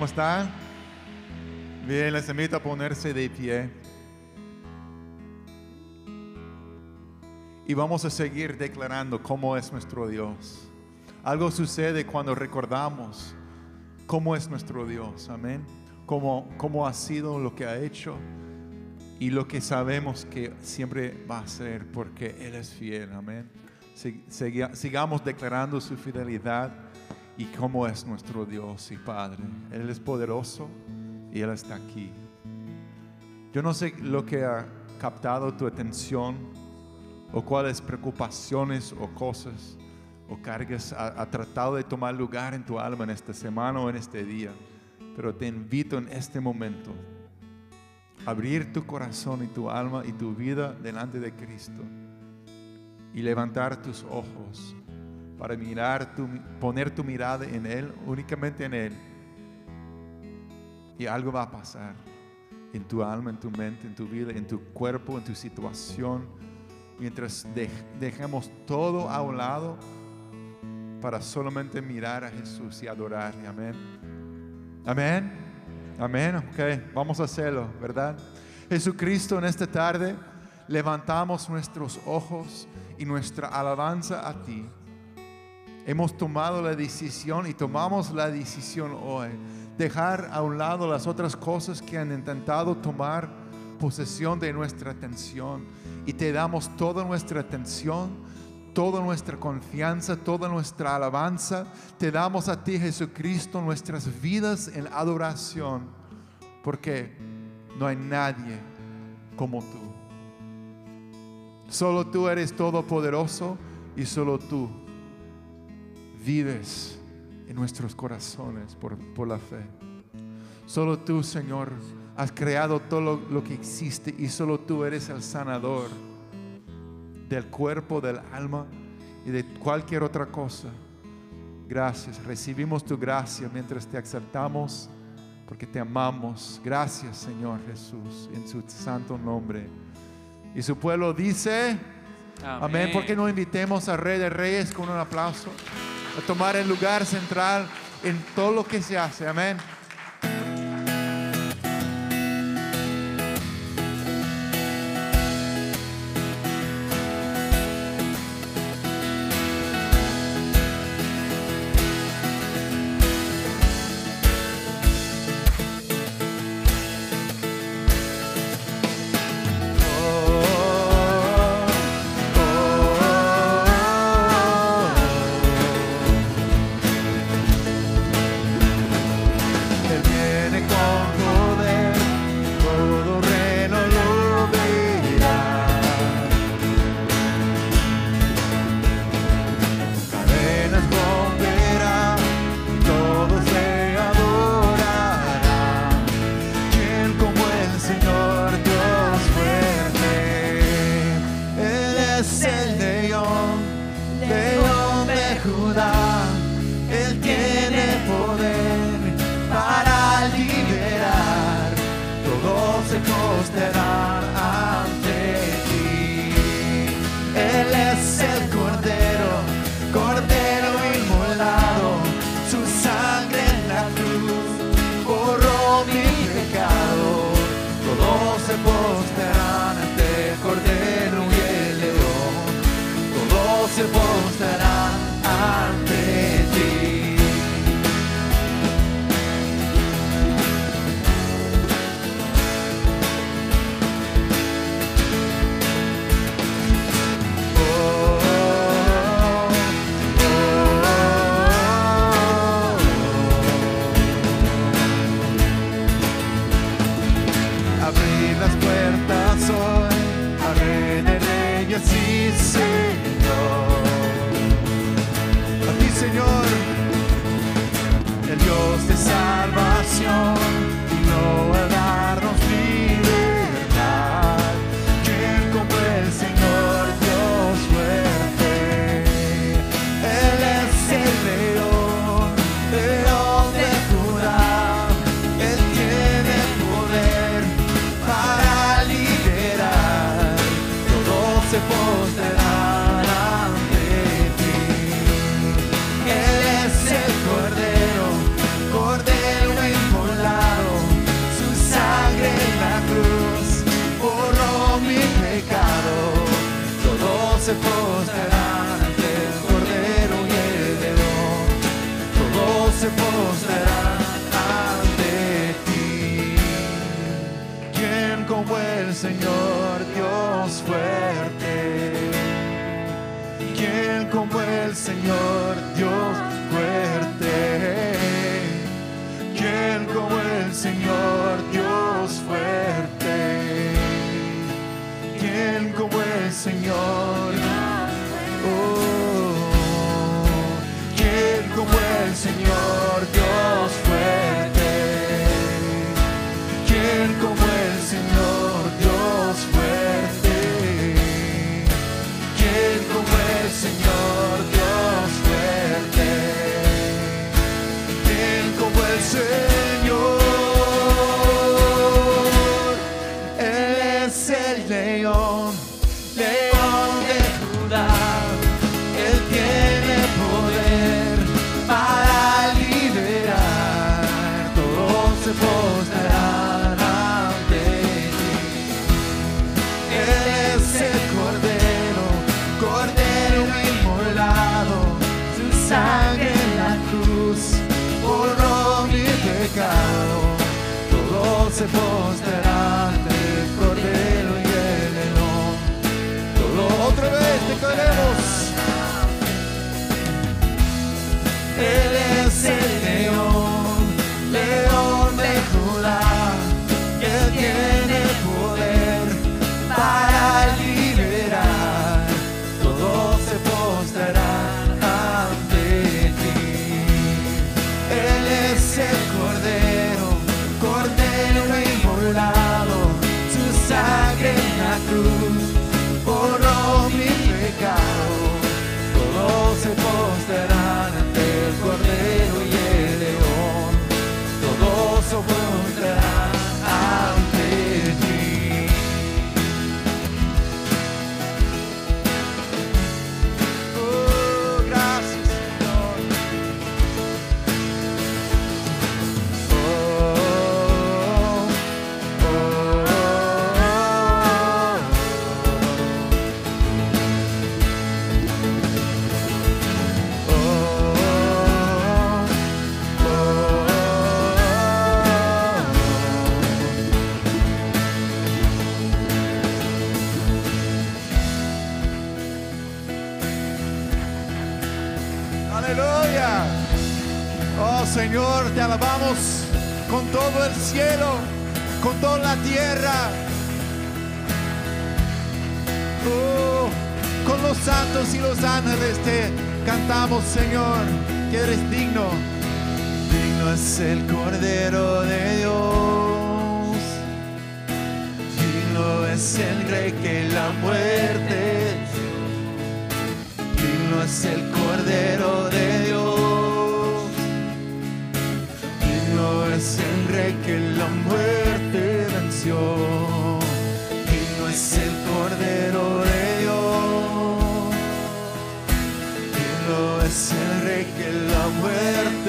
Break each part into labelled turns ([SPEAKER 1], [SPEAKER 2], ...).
[SPEAKER 1] ¿Cómo están? Bien, les invito a ponerse de pie. Y vamos a seguir declarando cómo es nuestro Dios. Algo sucede cuando recordamos cómo es nuestro Dios. Amén. Cómo, cómo ha sido lo que ha hecho y lo que sabemos que siempre va a ser porque Él es fiel. Amén. sigamos declarando su fidelidad y cómo es nuestro Dios y Padre. Él es poderoso y Él está aquí. Yo no sé lo que ha captado tu atención o cuáles preocupaciones o cosas o cargas ha, tratado de tomar lugar en tu alma en esta semana o en este día. Pero te invito en este momento a abrir tu corazón y tu alma y tu vida delante de Cristo y levantar tus ojos para mirar, tu, poner tu mirada en Él, únicamente en Él. Y algo va a pasar en tu alma, en tu mente, en tu vida, en tu cuerpo, en tu situación, mientras dejemos todo a un lado para solamente mirar a Jesús y adorarle. Amén. Amén. Amén. Ok, vamos a hacerlo, ¿verdad? Jesucristo, en esta tarde levantamos nuestros ojos y nuestra alabanza a ti. Hemos tomado la decisión y tomamos la decisión hoy. Dejar a un lado las otras cosas que han intentado tomar posesión de nuestra atención. Y te damos toda nuestra atención, toda nuestra confianza, toda nuestra alabanza. Te damos a ti, Jesucristo, nuestras vidas en adoración. Porque no hay nadie como tú. Solo tú eres todopoderoso y solo tú vives en nuestros corazones por, la fe. Solo tú, Señor, has creado todo lo, lo, que existe y solo tú eres el sanador del cuerpo, del alma y de cualquier otra cosa. Gracias, recibimos tu gracia mientras te aceptamos porque te amamos. Gracias, Señor Jesús, en su santo nombre. Y su pueblo dice, amén, amén porque no invitemos al Rey de Reyes con un aplauso a tomar el lugar central en todo lo que se hace. Amén. todo el cielo, con toda la tierra. Oh, con los santos y los ángeles te cantamos, Señor, que eres digno. Digno es el Cordero de Dios. Digno es el Rey que la muerte. Digno es el Cordero de Dios es el rey que la muerte venció. Digno es el cordero de Dios. Digno es el rey que la muerte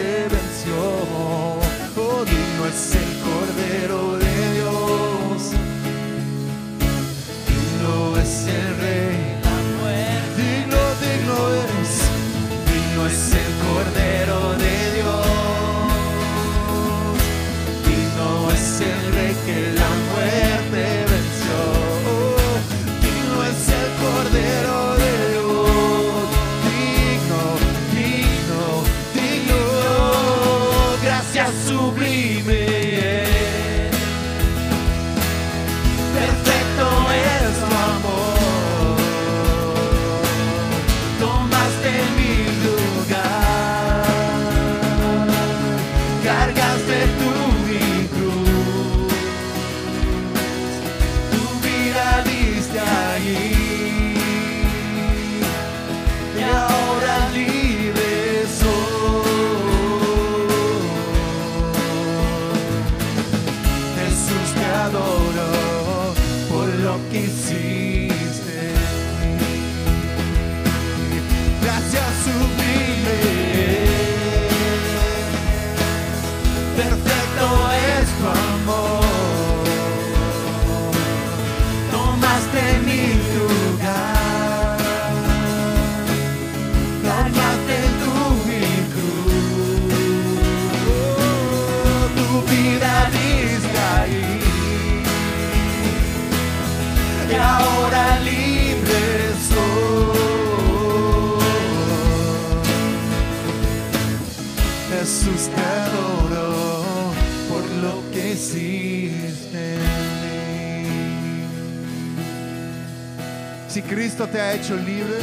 [SPEAKER 1] Cristo te ha hecho libre,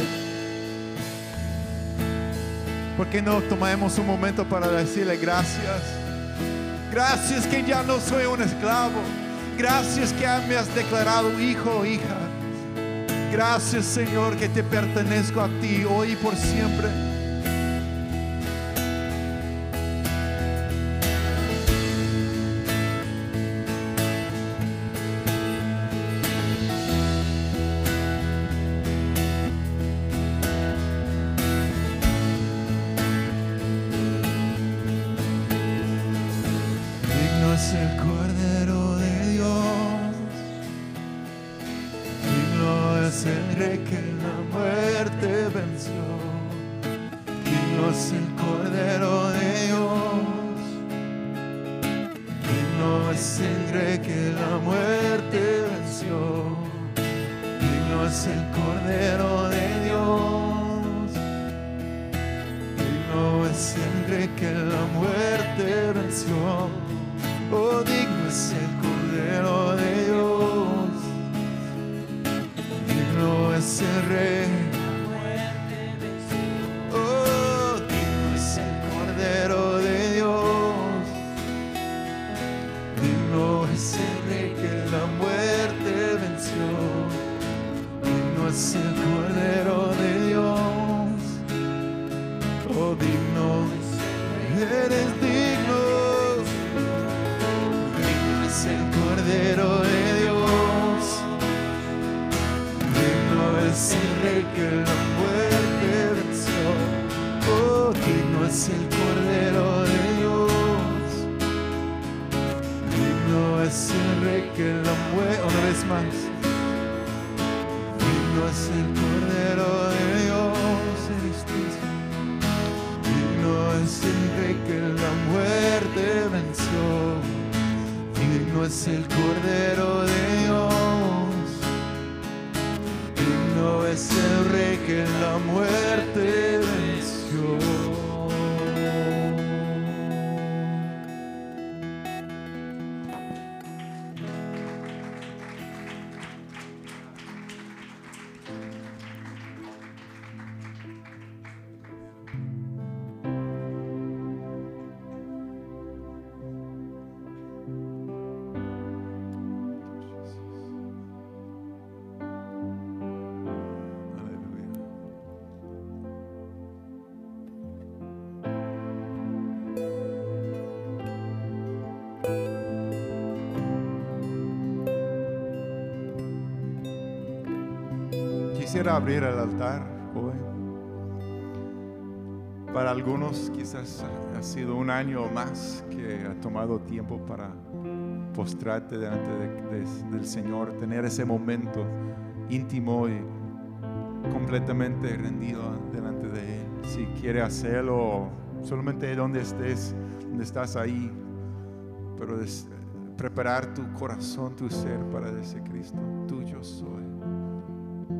[SPEAKER 1] ¿por qué no tomamos un momento para decirle gracias? Gracias que ya no soy un esclavo. Gracias que me has declarado hijo o hija. Gracias Señor que te pertenezco a ti hoy y por siempre. Es el Cordero de Dios. Digno es Rey que la muerte venció. Digno es el Cordero de Dios. Digno es Rey que la muerte venció. Oh, digno es el Cordero de Dios. Digno es el Rey. Quisiera abrir el altar hoy. Para algunos quizás ha sido un año o más que ha tomado tiempo para postrarte delante de- de- del Señor, tener ese momento íntimo y completamente rendido delante de Él. Si quiere hacerlo, solamente donde estés, donde estás ahí, pero preparar tu corazón, tu ser para decir Cristo, tuyo soy.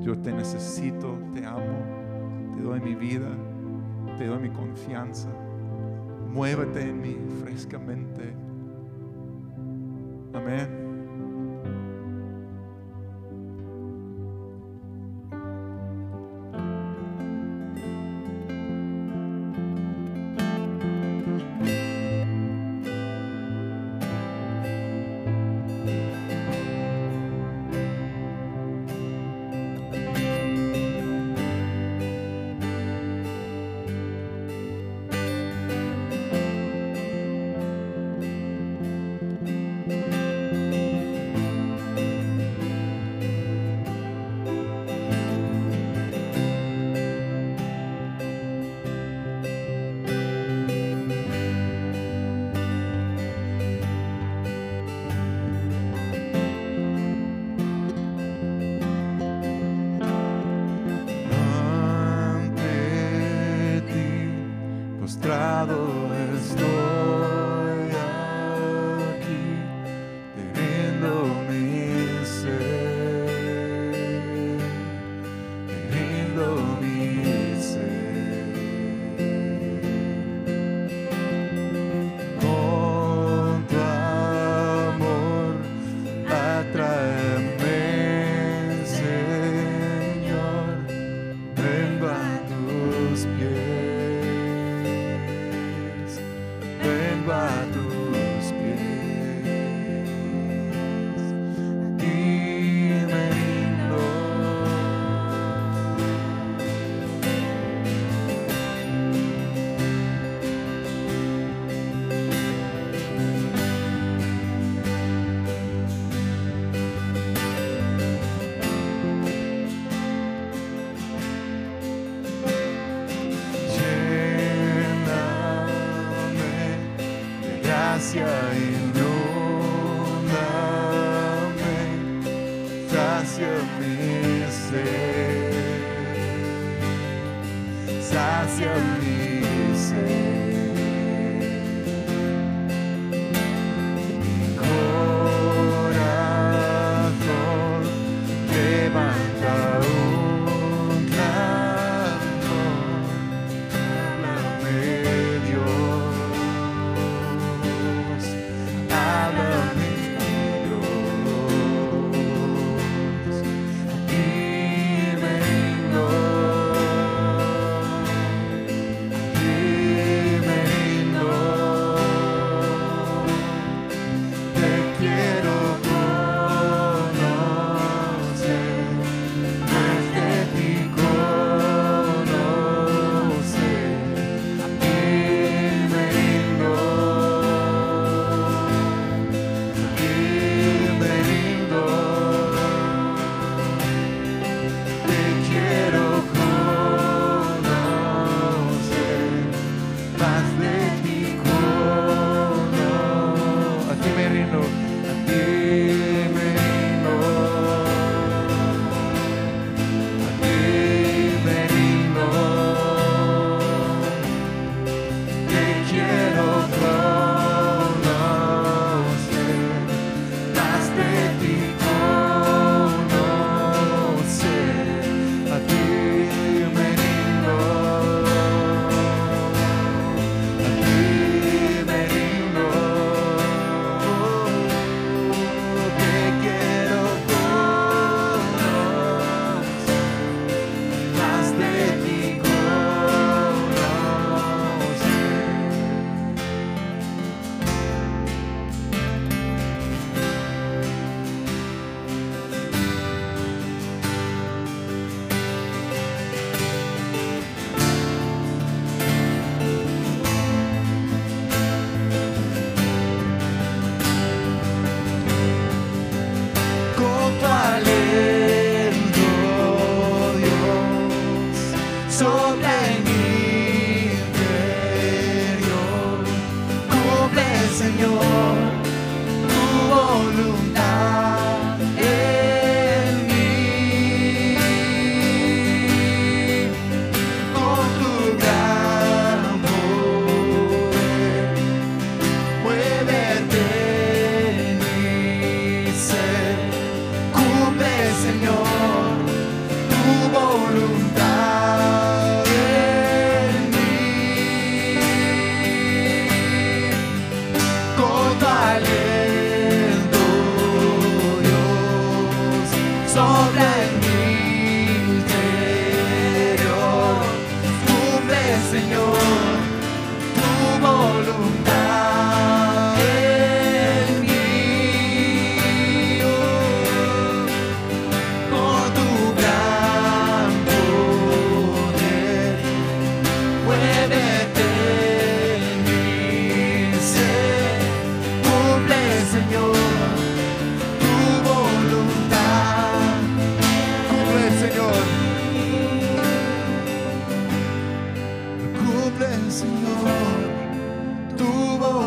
[SPEAKER 1] Yo te necesito, te amo, te doy mi vida, te doy mi confianza. Muévete en mí frescamente. Amén.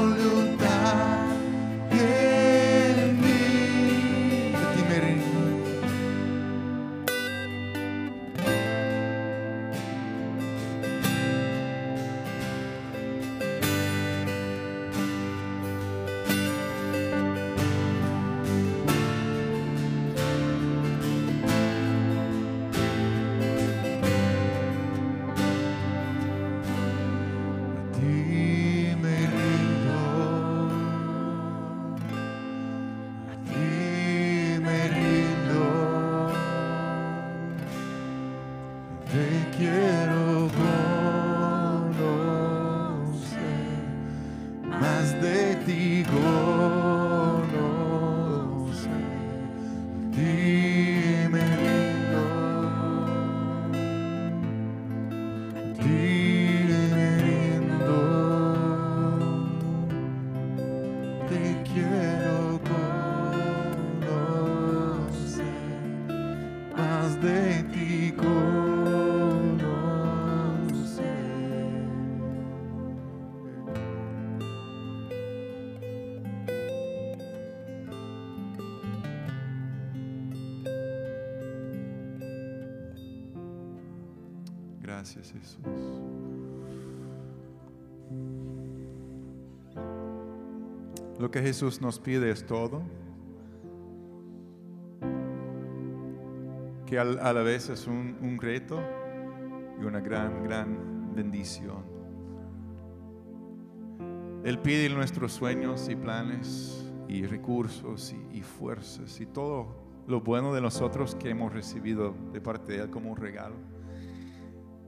[SPEAKER 1] Hallelujah. Jesús. Lo que Jesús nos pide es todo. Que a la vez es un, un reto y una gran, gran bendición. Él pide nuestros sueños y planes y recursos y, y fuerzas y todo lo bueno de nosotros que hemos recibido de parte de Él como un regalo.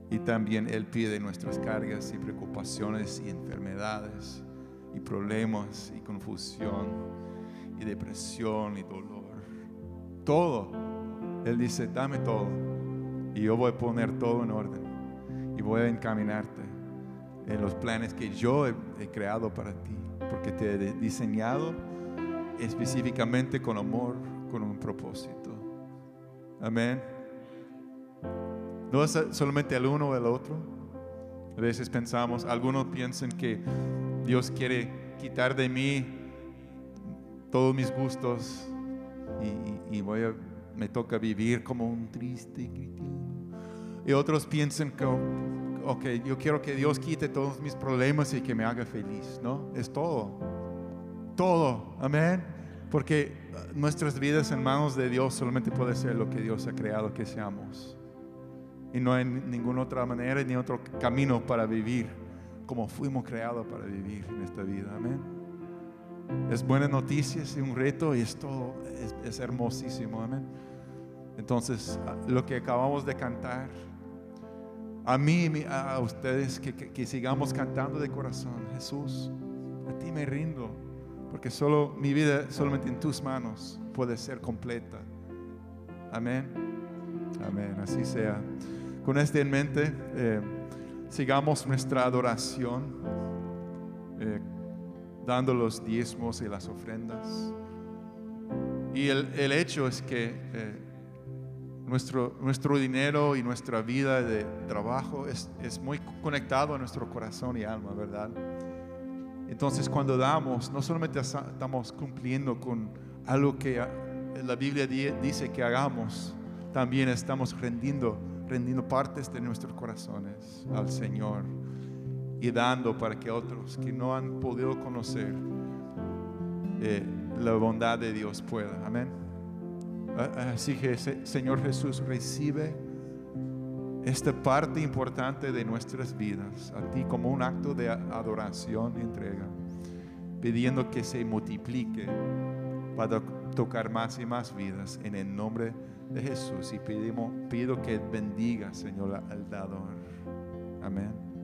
[SPEAKER 1] Y también Él pide nuestras cargas y preocupaciones y enfermedades y problemas y confusión y depresión y dolor. Todo. Él dice, dame todo. Y yo voy a poner todo en orden. Y voy a encaminarte en los planes que yo he, creado para ti. Porque te he diseñado específicamente con amor, con un propósito. Amén. No es solamente el uno o el otro. A veces pensamos, algunos piensan que Dios quiere quitar de mí todos mis gustos y, voy a, me toca vivir como un triste cristiano. Y otros piensan que, ok, yo quiero que Dios quite todos mis problemas y que me haga feliz, ¿no? Es todo. Todo, amén. Porque uh, nuestras vidas en manos de Dios solamente puede ser lo que Dios ha creado que seamos. Y no hay ninguna otra manera ni otro camino para vivir como fuimos creados para vivir en esta vida. Amén. Es buena noticia, es un reto y es todo, es, hermosísimo. Amén. Entonces, a- lo que acabamos de cantar, a mí y a ustedes, que- que sigamos cantando de corazón, Jesús, a ti me rindo, porque solo mi vida, solamente en tus manos, puede ser completa. Amén. Amén, así sea. Con esto en mente, eh, sigamos nuestra adoración, eh, dando los diezmos y las ofrendas. Y el, el hecho es que eh, nuestro, nuestro dinero y nuestra vida de trabajo es, es muy conectado a nuestro corazón y alma, ¿verdad? Entonces cuando damos, no solamente estamos cumpliendo con algo que la Biblia di- dice que hagamos, también estamos rendiendo, rendiendo partes de nuestros corazones al Señor y dando para que otros que no han podido conocer eh, la bondad de Dios puedan. Amén. Así que se- Señor Jesús recibe esta parte importante de nuestras vidas a ti como un acto de adoración y entrega, pidiendo que se multiplique para tocar más y más vidas en el nombre de Jesús y pedimos, pido que bendiga, Señor, al dador. Amén.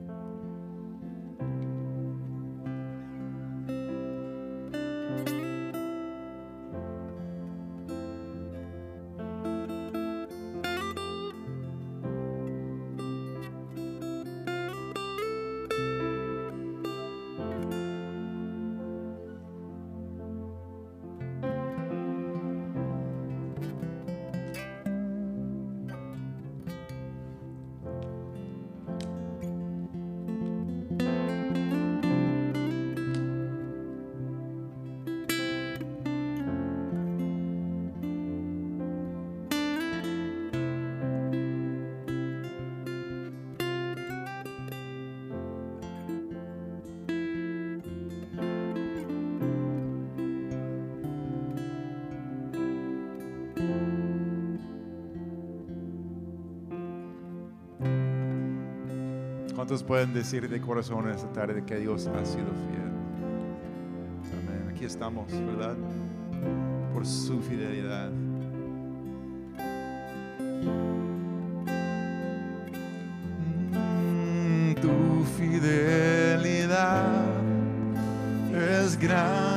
[SPEAKER 1] Pueden decir de corazón esta tarde que Dios ha sido fiel? Amén. Aquí estamos, ¿verdad? Por su fidelidad. Mm, Tu fidelidad es grande.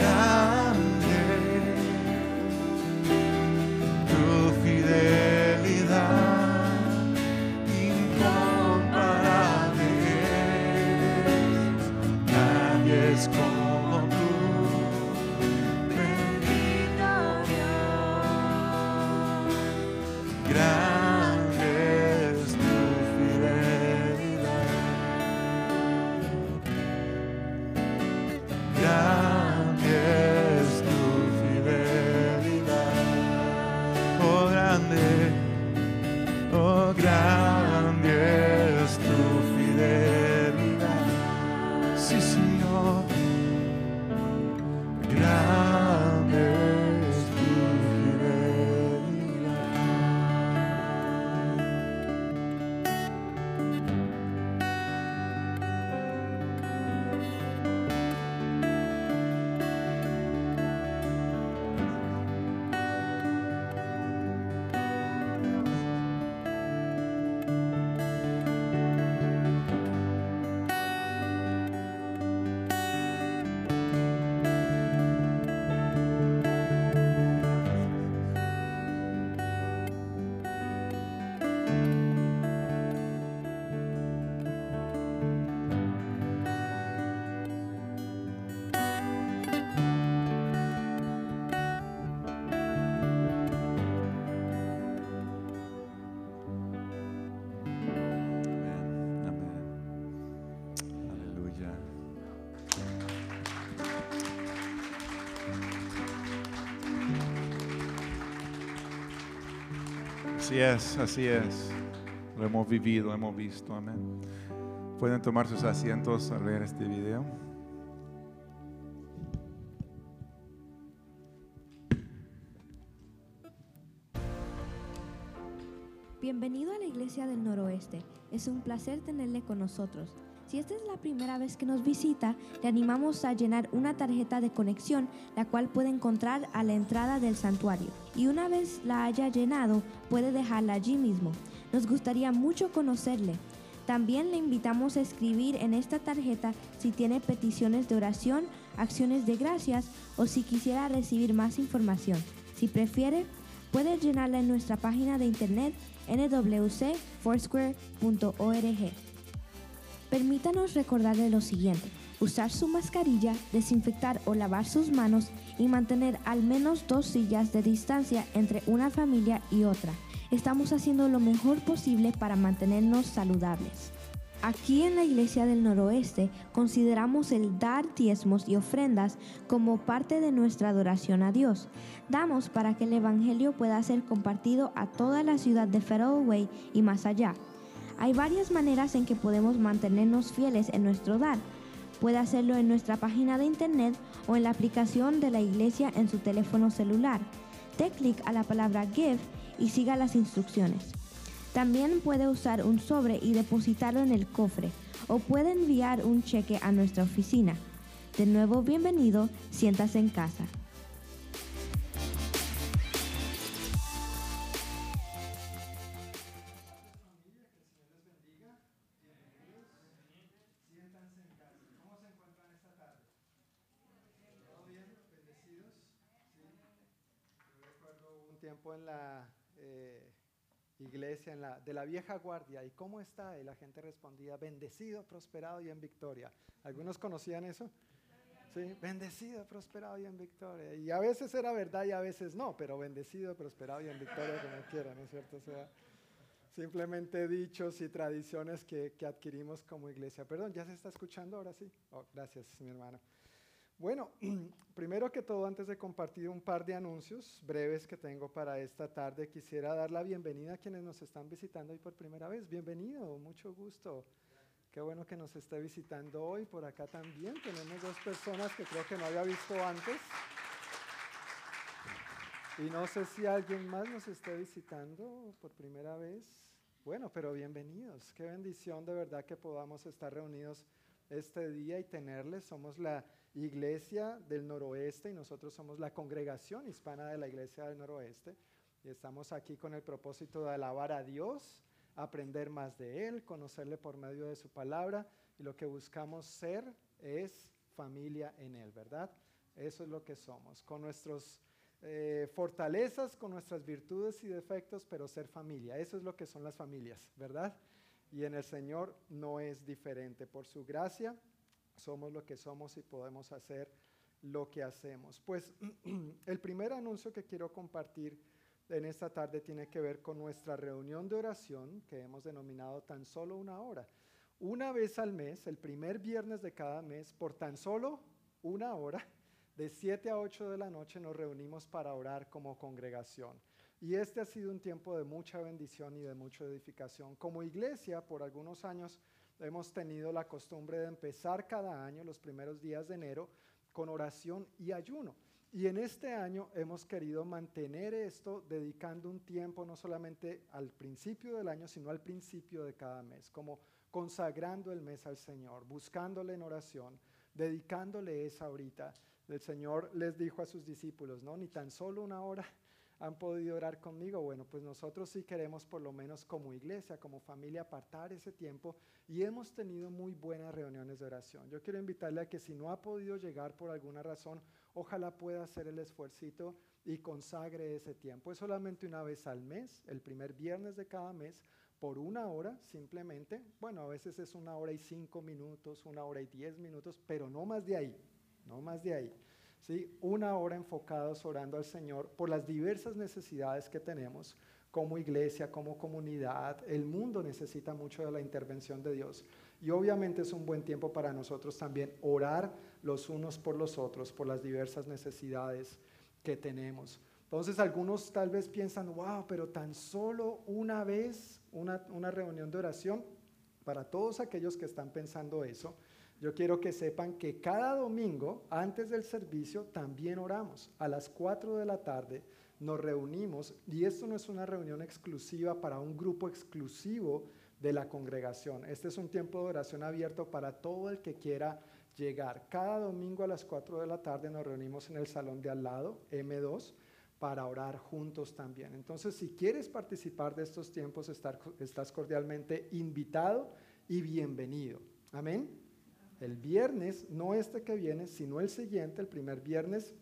[SPEAKER 1] Es Así es, así es. Lo hemos vivido, hemos visto. Amén. Pueden tomar sus asientos al ver este video.
[SPEAKER 2] Bienvenido a la Iglesia del Noroeste. Es un placer tenerle con nosotros. Si esta es la primera vez que nos visita, le animamos a llenar una tarjeta de conexión, la cual puede encontrar a la entrada del santuario. Y una vez la haya llenado, puede dejarla allí mismo. Nos gustaría mucho conocerle. También le invitamos a escribir en esta tarjeta si tiene peticiones de oración, acciones de gracias o si quisiera recibir más información. Si prefiere, puede llenarla en nuestra página de internet nwcfoursquare.org. Permítanos recordarle lo siguiente. Usar su mascarilla, desinfectar o lavar sus manos y mantener al menos dos sillas de distancia entre una familia y otra. Estamos haciendo lo mejor posible para mantenernos saludables. Aquí en la Iglesia del Noroeste consideramos el dar diezmos y ofrendas como parte de nuestra adoración a Dios. Damos para que el Evangelio pueda ser compartido a toda la ciudad de Federal y más allá. Hay varias maneras en que podemos mantenernos fieles en nuestro dar. Puede hacerlo en nuestra página de internet o en la aplicación de la iglesia en su teléfono celular. dé clic a la palabra Give y siga las instrucciones. También puede usar un sobre y depositarlo en el cofre o puede enviar un cheque a nuestra oficina. De nuevo, bienvenido, siéntase en casa.
[SPEAKER 3] En la eh, iglesia en la, de la vieja guardia. ¿Y cómo está? Y la gente respondía, bendecido, prosperado y en victoria. ¿Algunos conocían eso? Sí, bendecido, prosperado y en victoria. Y a veces era verdad y a veces no, pero bendecido, prosperado y en victoria, como ¿no es cierto? O sea, simplemente dichos y tradiciones que, que adquirimos como iglesia. Perdón, ¿ya se está escuchando ahora sí? Oh, gracias, mi hermano. Bueno, primero que todo, antes de compartir un par de anuncios breves que tengo para esta tarde, quisiera dar la bienvenida a quienes nos están visitando hoy por primera vez. Bienvenido, mucho gusto. Qué bueno que nos esté visitando hoy. Por acá también tenemos dos personas que creo que no había visto antes. Y no sé si alguien más nos esté visitando por primera vez. Bueno, pero bienvenidos. Qué bendición de verdad que podamos estar reunidos este día y tenerles. Somos la iglesia del noroeste y nosotros somos la congregación hispana de la iglesia del noroeste. Y estamos aquí con el propósito de alabar a Dios, aprender más de Él, conocerle por medio de su palabra y lo que buscamos ser es familia en Él, ¿verdad? Eso es lo que somos, con nuestras eh, fortalezas, con nuestras virtudes y defectos, pero ser familia. Eso es lo que son las familias, ¿verdad? Y en el Señor no es diferente. Por su gracia somos lo que somos y podemos hacer lo que hacemos. Pues el primer anuncio que quiero compartir en esta tarde tiene que ver con nuestra reunión de oración que hemos denominado tan solo una hora. Una vez al mes, el primer viernes de cada mes, por tan solo una hora, de 7 a 8 de la noche nos reunimos para orar como congregación. Y este ha sido un tiempo de mucha bendición y de mucha edificación. Como iglesia, por algunos años, hemos tenido la costumbre de empezar cada año, los primeros días de enero, con oración y ayuno. Y en este año hemos querido mantener esto dedicando un tiempo no solamente al principio del año, sino al principio de cada mes, como consagrando el mes al Señor, buscándole en oración, dedicándole esa horita. El Señor les dijo a sus discípulos, no, ni tan solo una hora, han podido orar conmigo. Bueno, pues nosotros sí queremos por lo menos como iglesia, como familia, apartar ese tiempo y hemos tenido muy buenas reuniones de oración. Yo quiero invitarle a que si no ha podido llegar por alguna razón, ojalá pueda hacer el esfuerzo y consagre ese tiempo. Es solamente una vez al mes, el primer viernes de cada mes, por una hora simplemente. Bueno, a veces es una hora y cinco minutos, una hora y diez minutos, pero no más de ahí, no más de ahí. ¿Sí? una hora enfocados orando al Señor por las diversas necesidades que tenemos como iglesia, como comunidad. El mundo necesita mucho de la intervención de Dios. Y obviamente es un buen tiempo para nosotros también orar los unos por los otros, por las diversas necesidades que tenemos. Entonces algunos tal vez piensan, wow, pero tan solo una vez una, una reunión de oración. Para todos aquellos que están pensando eso, yo quiero que sepan que cada domingo, antes del servicio, también oramos. A las 4 de la tarde nos reunimos y esto no es una reunión exclusiva para un grupo exclusivo de la congregación. Este es un tiempo de oración abierto para todo el que quiera llegar. Cada domingo a las 4 de la tarde nos reunimos en el salón de al lado, M2, para orar juntos también. Entonces, si quieres participar de estos tiempos, estás cordialmente invitado y bienvenido. Amén el viernes, no este que viene, sino el siguiente, el primer viernes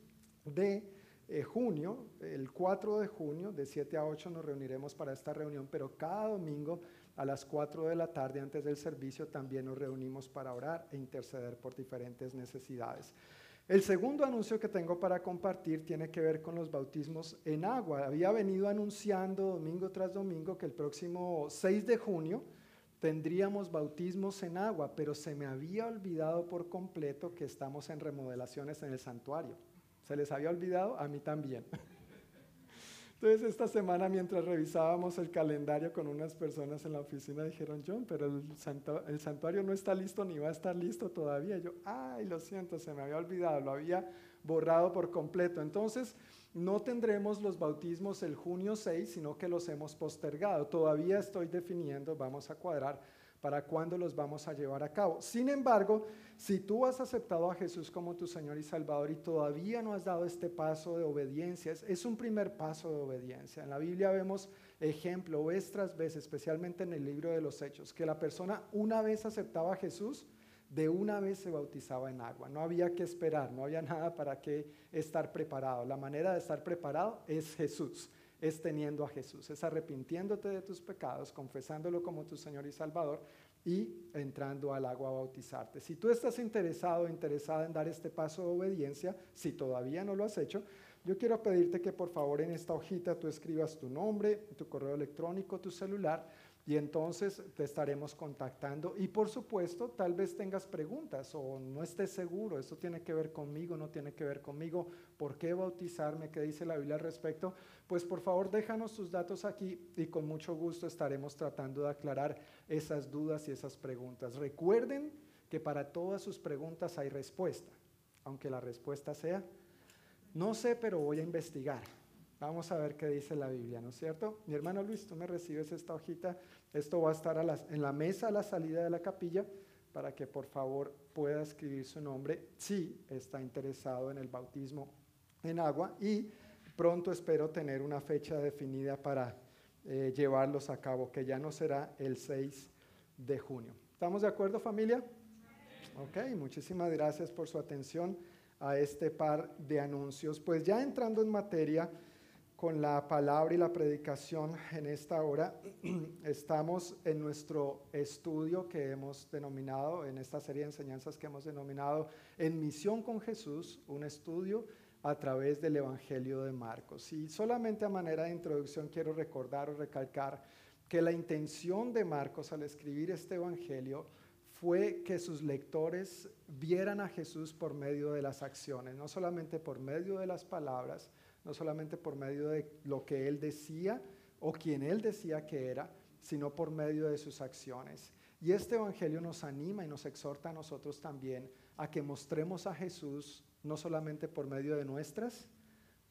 [SPEAKER 3] de eh, junio, el 4 de junio, de 7 a 8 nos reuniremos para esta reunión, pero cada domingo a las 4 de la tarde antes del servicio también nos reunimos para orar e interceder por diferentes necesidades. El segundo anuncio que tengo para compartir tiene que ver con los bautismos en agua. Había venido anunciando domingo tras domingo que el próximo 6 de junio tendríamos bautismos en agua, pero se me había olvidado por completo que estamos en remodelaciones en el santuario. ¿Se les había olvidado? A mí también. Entonces esta semana mientras revisábamos el calendario con unas personas en la oficina dijeron, John, pero el, el santuario no está listo ni va a estar listo todavía. Yo, ay, lo siento, se me había olvidado, lo había borrado por completo. Entonces no tendremos los bautismos el junio 6, sino que los hemos postergado. Todavía estoy definiendo, vamos a cuadrar para cuándo los vamos a llevar a cabo. Sin embargo, si tú has aceptado a Jesús como tu Señor y Salvador y todavía no has dado este paso de obediencia, es, un primer paso de obediencia. En la Biblia vemos ejemplo vez tras vez, especialmente en el libro de los Hechos, que la persona una vez aceptaba a Jesús, de una vez se bautizaba en agua. No había que esperar, no había nada para que estar preparado. La manera de estar preparado es Jesús es teniendo a Jesús, es arrepintiéndote de tus pecados, confesándolo como tu Señor y Salvador y entrando al agua a bautizarte. Si tú estás interesado, interesada en dar este paso de obediencia, si todavía no lo has hecho, yo quiero pedirte que por favor en esta hojita tú escribas tu nombre, tu correo electrónico, tu celular y entonces te estaremos contactando. Y por supuesto, tal vez tengas preguntas o no estés seguro, esto tiene que ver conmigo, no tiene que ver conmigo, ¿por qué bautizarme? ¿Qué dice la Biblia al respecto? Pues por favor déjanos tus datos aquí y con mucho gusto estaremos tratando de aclarar esas dudas y esas preguntas. Recuerden que para todas sus preguntas hay respuesta, aunque la respuesta sea, no sé, pero voy a investigar. Vamos a ver qué dice la Biblia, ¿no es cierto? Mi hermano Luis, tú me recibes esta hojita. Esto va a estar en la mesa a la salida de la capilla para que por favor pueda escribir su nombre si está interesado en el bautismo en agua y pronto espero tener una fecha definida para eh, llevarlos a cabo, que ya no será el 6 de junio. ¿Estamos de acuerdo familia? Ok, muchísimas gracias por su atención a este par de anuncios. Pues ya entrando en materia, con la palabra y la predicación en esta hora. Estamos en nuestro estudio que hemos denominado, en esta serie de enseñanzas que hemos denominado En Misión con Jesús, un estudio a través del Evangelio de Marcos. Y solamente a manera de introducción quiero recordar o recalcar que la intención de Marcos al escribir este Evangelio fue que sus lectores vieran a Jesús por medio de las acciones, no solamente por medio de las palabras, no solamente por medio de lo que él decía o quien él decía que era, sino por medio de sus acciones. Y este Evangelio nos anima y nos exhorta a nosotros también a que mostremos a Jesús no solamente por medio de nuestras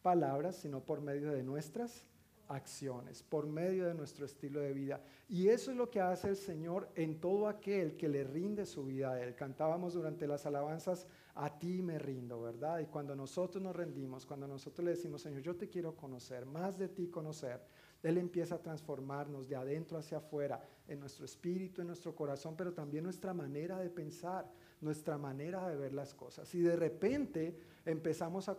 [SPEAKER 3] palabras, sino por medio de nuestras acciones, por medio de nuestro estilo de vida. Y eso es lo que hace el Señor en todo aquel que le rinde su vida a Él. Cantábamos durante las alabanzas, a ti me rindo, ¿verdad? Y cuando nosotros nos rendimos, cuando nosotros le decimos, Señor, yo te quiero conocer, más de ti conocer, Él empieza a transformarnos de adentro hacia afuera, en nuestro espíritu, en nuestro corazón, pero también nuestra manera de pensar, nuestra manera de ver las cosas. Y de repente empezamos a,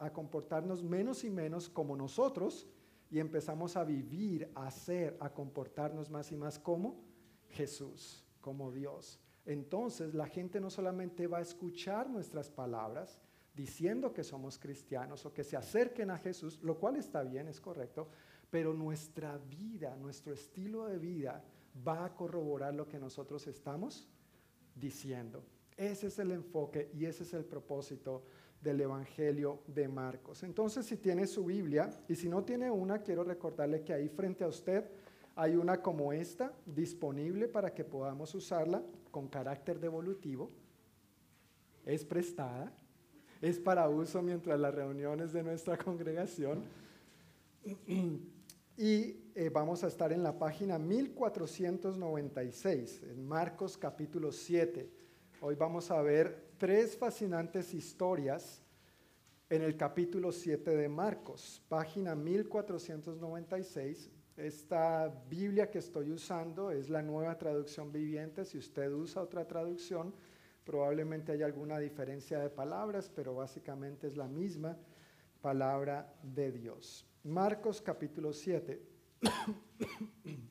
[SPEAKER 3] a comportarnos menos y menos como nosotros, y empezamos a vivir, a ser, a comportarnos más y más como Jesús, como Dios. Entonces la gente no solamente va a escuchar nuestras palabras diciendo que somos cristianos o que se acerquen a Jesús, lo cual está bien, es correcto, pero nuestra vida, nuestro estilo de vida va a corroborar lo que nosotros estamos diciendo. Ese es el enfoque y ese es el propósito del Evangelio de Marcos. Entonces, si tiene su Biblia y si no tiene una, quiero recordarle que ahí frente a usted hay una como esta disponible para que podamos usarla con carácter devolutivo. Es prestada, es para uso mientras las reuniones de nuestra congregación. Y eh, vamos a estar en la página 1496, en Marcos capítulo 7. Hoy vamos a ver tres fascinantes historias en el capítulo 7 de Marcos, página 1496. Esta Biblia que estoy usando es la nueva traducción viviente. Si usted usa otra traducción, probablemente haya alguna diferencia de palabras, pero básicamente es la misma palabra de Dios. Marcos capítulo 7.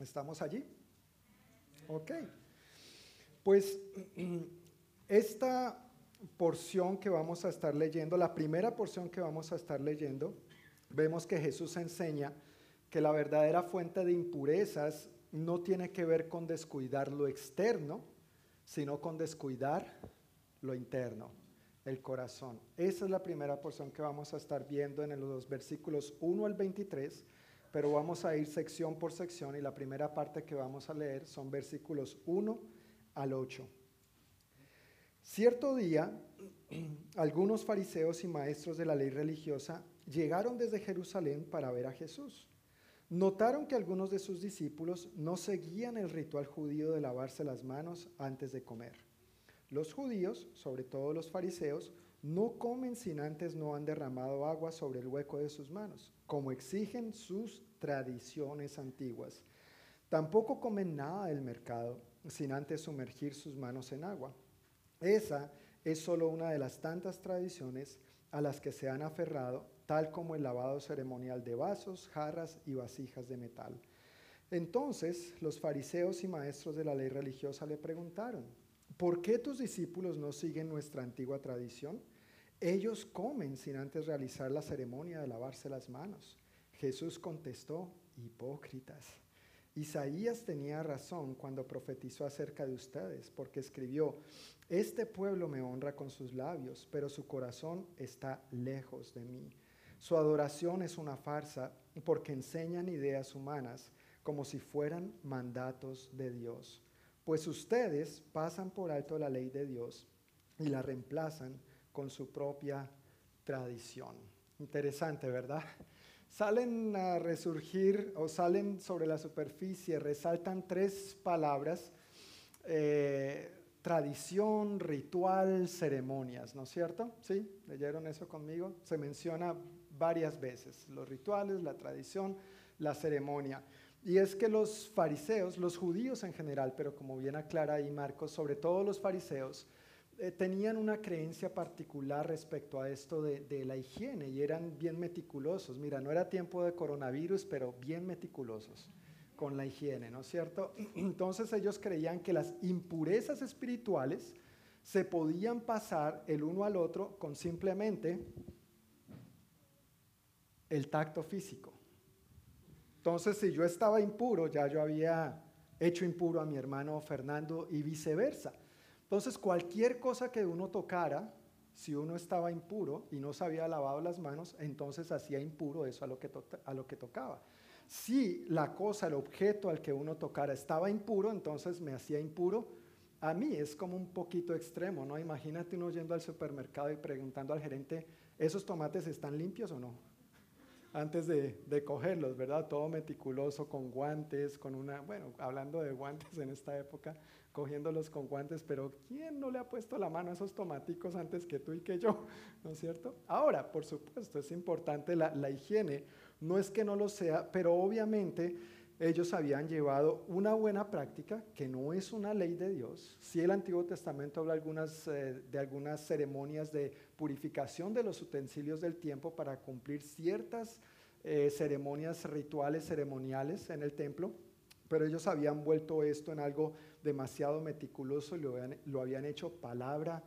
[SPEAKER 3] ¿Estamos allí? Ok. Pues esta porción que vamos a estar leyendo, la primera porción que vamos a estar leyendo, vemos que Jesús enseña que la verdadera fuente de impurezas no tiene que ver con descuidar lo externo, sino con descuidar lo interno, el corazón. Esa es la primera porción que vamos a estar viendo en los versículos 1 al 23, pero vamos a ir sección por sección y la primera parte que vamos a leer son versículos 1 al 8. Cierto día, algunos fariseos y maestros de la ley religiosa llegaron desde Jerusalén para ver a Jesús. Notaron que algunos de sus discípulos no seguían el ritual judío de lavarse las manos antes de comer. Los judíos, sobre todo los fariseos, no comen sin antes no han derramado agua sobre el hueco de sus manos, como exigen sus tradiciones antiguas. Tampoco comen nada del mercado sin antes sumergir sus manos en agua. Esa es solo una de las tantas tradiciones a las que se han aferrado, tal como el lavado ceremonial de vasos, jarras y vasijas de metal. Entonces los fariseos y maestros de la ley religiosa le preguntaron, ¿por qué tus discípulos no siguen nuestra antigua tradición? Ellos comen sin antes realizar la ceremonia de lavarse las manos. Jesús contestó, hipócritas. Isaías tenía razón cuando profetizó acerca de ustedes, porque escribió, este pueblo me honra con sus labios, pero su corazón está lejos de mí. Su adoración es una farsa porque enseñan ideas humanas como si fueran mandatos de Dios. Pues ustedes pasan por alto la ley de Dios y la reemplazan con su propia tradición. Interesante, ¿verdad? Salen a resurgir o salen sobre la superficie, resaltan tres palabras. Eh, tradición, ritual, ceremonias, ¿no es cierto? ¿Sí? ¿Leyeron eso conmigo? Se menciona varias veces, los rituales, la tradición, la ceremonia. Y es que los fariseos, los judíos en general, pero como bien aclara ahí Marcos, sobre todo los fariseos, eh, tenían una creencia particular respecto a esto de, de, la higiene y eran bien meticulosos. Mira, no era tiempo de coronavirus, pero bien meticulosos con la higiene, ¿no es cierto? Entonces ellos creían que las impurezas espirituales se podían pasar el uno al otro con simplemente el tacto físico. Entonces, si yo estaba impuro, ya yo había hecho impuro a mi hermano Fernando y viceversa. Entonces, cualquier cosa que uno tocara, si uno estaba impuro y no se había lavado las manos, entonces hacía impuro eso a lo que, a lo que tocaba si la cosa, el objeto al que uno tocara estaba impuro, entonces me hacía impuro. A mí es como un poquito extremo, ¿no? Imagínate uno yendo al supermercado y preguntando al gerente, ¿esos tomates están limpios o no? Antes de, cogerlos, ¿verdad? Todo meticuloso, con guantes, con una, bueno, hablando de guantes en esta época, cogiéndolos con guantes, pero ¿quién no le ha puesto la mano a esos tomaticos antes que tú y que yo? ¿No es cierto? Ahora, por supuesto, es importante la higiene, no es que no lo sea, pero obviamente ellos habían llevado una buena práctica que no es una ley de Dios. Si el Antiguo Testamento habla eh, de algunas ceremonias de purificación de los utensilios del tiempo para cumplir ciertas eh, ceremonias rituales, ceremoniales en el templo, pero ellos habían vuelto esto en algo demasiado meticuloso y lo habían hecho palabra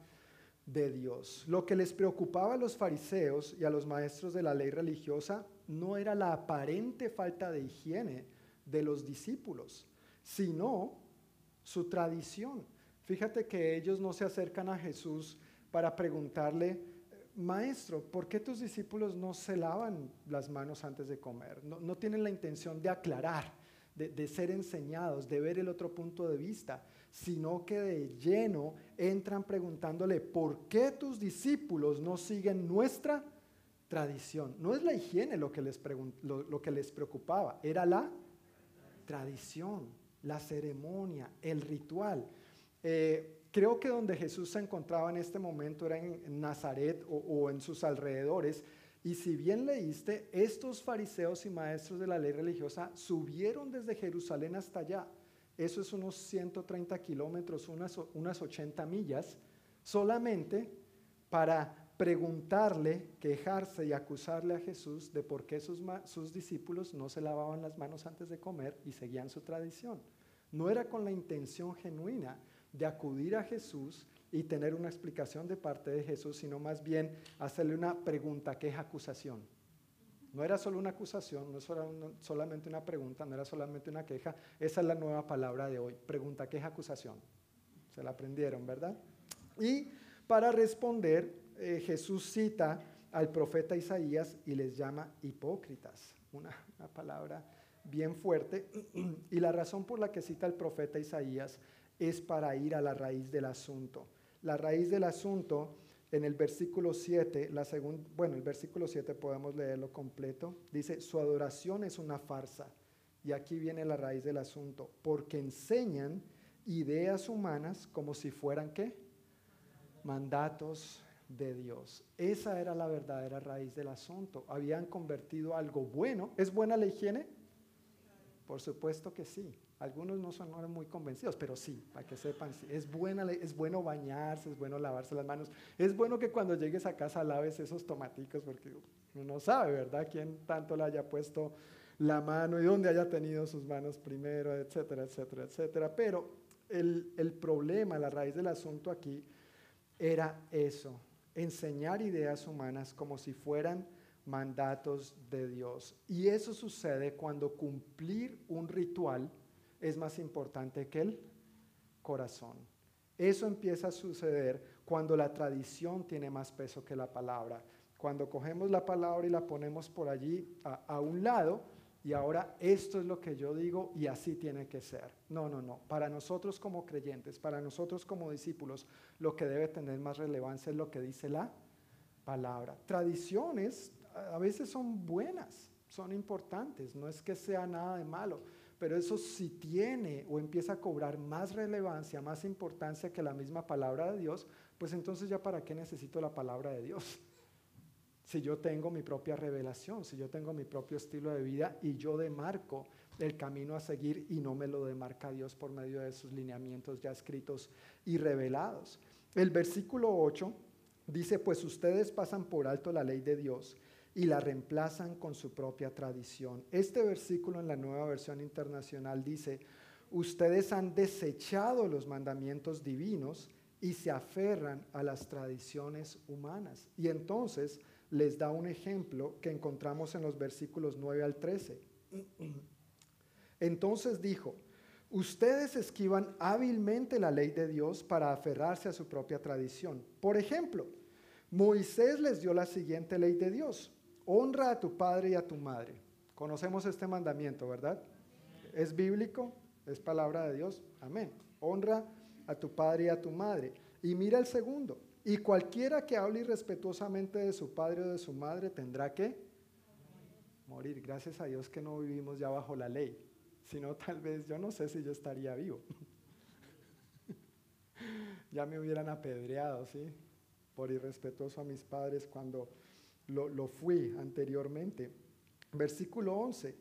[SPEAKER 3] de Dios. Lo que les preocupaba a los fariseos y a los maestros de la ley religiosa no era la aparente falta de higiene de los discípulos, sino su tradición. Fíjate que ellos no se acercan a Jesús para preguntarle, maestro, ¿por qué tus discípulos no se lavan las manos antes de comer? No, tienen la intención de aclarar, de, ser enseñados, de ver el otro punto de vista, sino que de lleno entran preguntándole, ¿por qué tus discípulos no siguen nuestra tradición. No es la higiene lo que les, lo, que les preocupaba, era la tradición, la ceremonia, el ritual. Eh, creo que donde Jesús se encontraba en este momento era en Nazaret o, o, en sus alrededores. Y si bien leíste, estos fariseos y maestros de la ley religiosa subieron desde Jerusalén hasta allá. Eso es unos 130 kilómetros, unas, unas 80 millas, solamente para preguntarle, quejarse y acusarle a Jesús de por qué sus, discípulos no se lavaban las manos antes de comer y seguían su tradición. No era con la intención genuina de acudir a Jesús y tener una explicación de parte de Jesús, sino más bien hacerle una pregunta, queja, acusación. No era solo una acusación, no era solamente una pregunta, no era solamente una queja. Esa es la nueva palabra de hoy, pregunta, queja, acusación. Se la aprendieron, ¿verdad? Y para responder, eh, Jesús cita al profeta Isaías y les llama hipócritas, una, palabra bien fuerte. Y la razón por la que cita al profeta Isaías es para ir a la raíz del asunto. La raíz del asunto en el versículo 7, la bueno, el versículo 7 podemos leerlo completo, dice, su adoración es una farsa. Y aquí viene la raíz del asunto, porque enseñan ideas humanas como si fueran qué? Mandatos de Dios. Esa era la verdadera raíz del asunto. Habían convertido algo bueno. ¿Es buena la higiene? Por supuesto que sí. Algunos no son muy convencidos, pero sí, para que sepan, es, buena, es bueno bañarse, es bueno lavarse las manos. Es bueno que cuando llegues a casa laves esos tomaticos, porque uno no sabe, ¿verdad? Quién tanto le haya puesto la mano y dónde haya tenido sus manos primero, etcétera, etcétera, etcétera. Pero el problema, la raíz del asunto aquí era eso, enseñar ideas humanas como si fueran mandatos de Dios. Y eso sucede cuando cumplir un ritual es más importante que el corazón. Eso empieza a suceder cuando la tradición tiene más peso que la palabra. Cuando cogemos la palabra y la ponemos por allí a, un lado y ahora esto es lo que yo digo y así tiene que ser. No, no, no. Para nosotros como creyentes, para nosotros como discípulos, lo que debe tener más relevancia es lo que dice la palabra. Tradiciones a veces son buenas, son importantes, no es que sea nada de malo pero eso si tiene o empieza a cobrar más relevancia, más importancia que la misma palabra de Dios, pues entonces ya para qué necesito la palabra de Dios. Si yo tengo mi propia revelación, si yo tengo mi propio estilo de vida y yo demarco el camino a seguir y no me lo demarca Dios por medio de sus lineamientos ya escritos y revelados. El versículo 8 dice, pues ustedes pasan por alto la ley de Dios y la reemplazan con su propia tradición. Este versículo en la nueva versión internacional dice, ustedes han desechado los mandamientos divinos y se aferran a las tradiciones humanas. Y entonces les da un ejemplo que encontramos en los versículos 9 al 13. Entonces dijo, ustedes esquivan hábilmente la ley de Dios para aferrarse a su propia tradición. Por ejemplo, Moisés les dio la siguiente ley de Dios honra a tu padre y a tu madre. Conocemos este mandamiento, ¿verdad? Es bíblico, es palabra de Dios. Amén. Honra a tu padre y a tu madre. Y mira el segundo. Y cualquiera que hable irrespetuosamente de su padre o de su madre tendrá que morir. Gracias a Dios que no vivimos ya bajo la ley. Si no, tal vez yo no sé si yo estaría vivo. ya me hubieran apedreado, ¿sí? Por irrespetuoso a mis padres cuando lo, fui anteriormente. Versículo 11.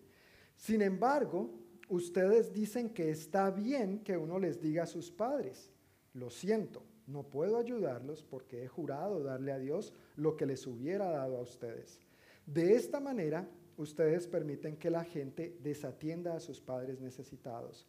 [SPEAKER 3] Sin embargo, ustedes dicen que está bien que uno les diga a sus padres, lo siento, no puedo ayudarlos porque he jurado darle a Dios lo que les hubiera dado a ustedes. De esta manera, ustedes permiten que la gente desatienda a sus padres necesitados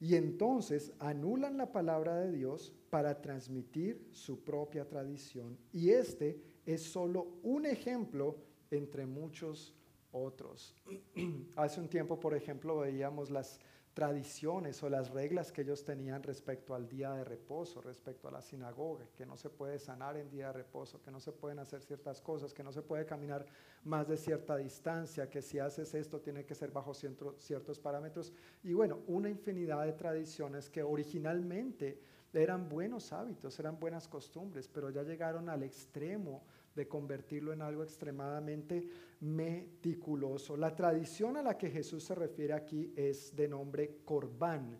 [SPEAKER 3] y entonces anulan la palabra de Dios para transmitir su propia tradición. Y este es solo un ejemplo entre muchos otros. Hace un tiempo, por ejemplo, veíamos las tradiciones o las reglas que ellos tenían respecto al día de reposo, respecto a la sinagoga, que no se puede sanar en día de reposo, que no se pueden hacer ciertas cosas, que no se puede caminar más de cierta distancia, que si haces esto tiene que ser bajo ciertos parámetros. Y bueno, una infinidad de tradiciones que originalmente eran buenos hábitos, eran buenas costumbres, pero ya llegaron al extremo de convertirlo en algo extremadamente meticuloso. La tradición a la que Jesús se refiere aquí es de nombre corbán.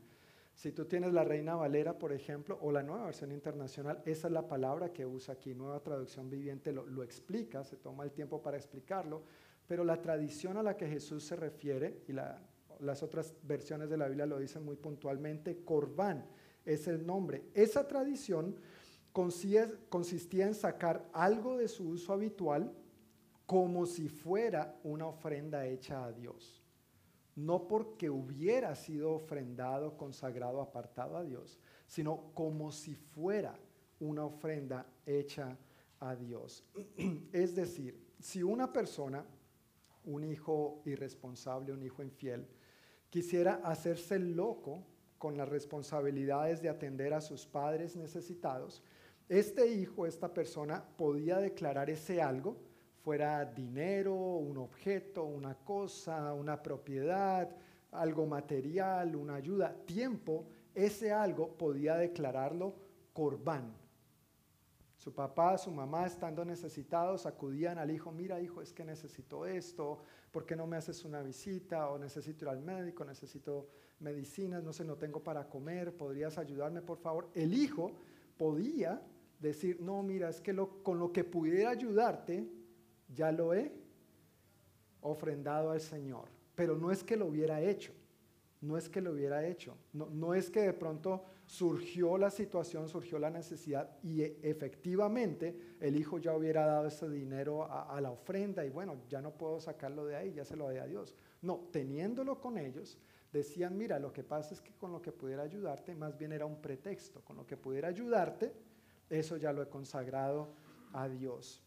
[SPEAKER 3] Si tú tienes la Reina Valera, por ejemplo, o la nueva versión internacional, esa es la palabra que usa aquí. Nueva traducción viviente lo, explica, se toma el tiempo para explicarlo, pero la tradición a la que Jesús se refiere, y las otras versiones de la Biblia lo dicen muy puntualmente, corbán es el nombre. Esa tradición consistía en sacar algo de su uso habitual como si fuera una ofrenda hecha a Dios. No porque hubiera sido ofrendado, consagrado, apartado a Dios, sino como si fuera una ofrenda hecha a Dios. Es decir, si una persona, un hijo irresponsable, un hijo infiel, quisiera hacerse loco con las responsabilidades de atender a sus padres necesitados, este hijo, esta persona, podía declarar ese algo, fuera dinero, un objeto, una cosa, una propiedad, algo material, una ayuda, tiempo, ese algo podía declararlo corbán. Su papá, su mamá, estando necesitados, acudían al hijo, mira hijo, es que necesito esto, ¿por qué no me haces una visita? O necesito ir al médico, necesito medicinas, no sé, no tengo para comer, ¿podrías ayudarme por favor? El hijo podía decir, no, mira, es que con lo que pudiera ayudarte, ya lo he ofrendado al Señor. Pero no es que lo hubiera hecho, no es que lo hubiera hecho, no, es que de pronto surgió la situación, surgió la necesidad y e, efectivamente el hijo ya hubiera dado ese dinero a, a la ofrenda y bueno, ya no puedo sacarlo de ahí, ya se lo doy a Dios. No, teniéndolo con ellos, decían, mira, lo que pasa es que con lo que pudiera ayudarte, más bien era un pretexto, con lo que pudiera ayudarte, eso ya lo he consagrado a Dios.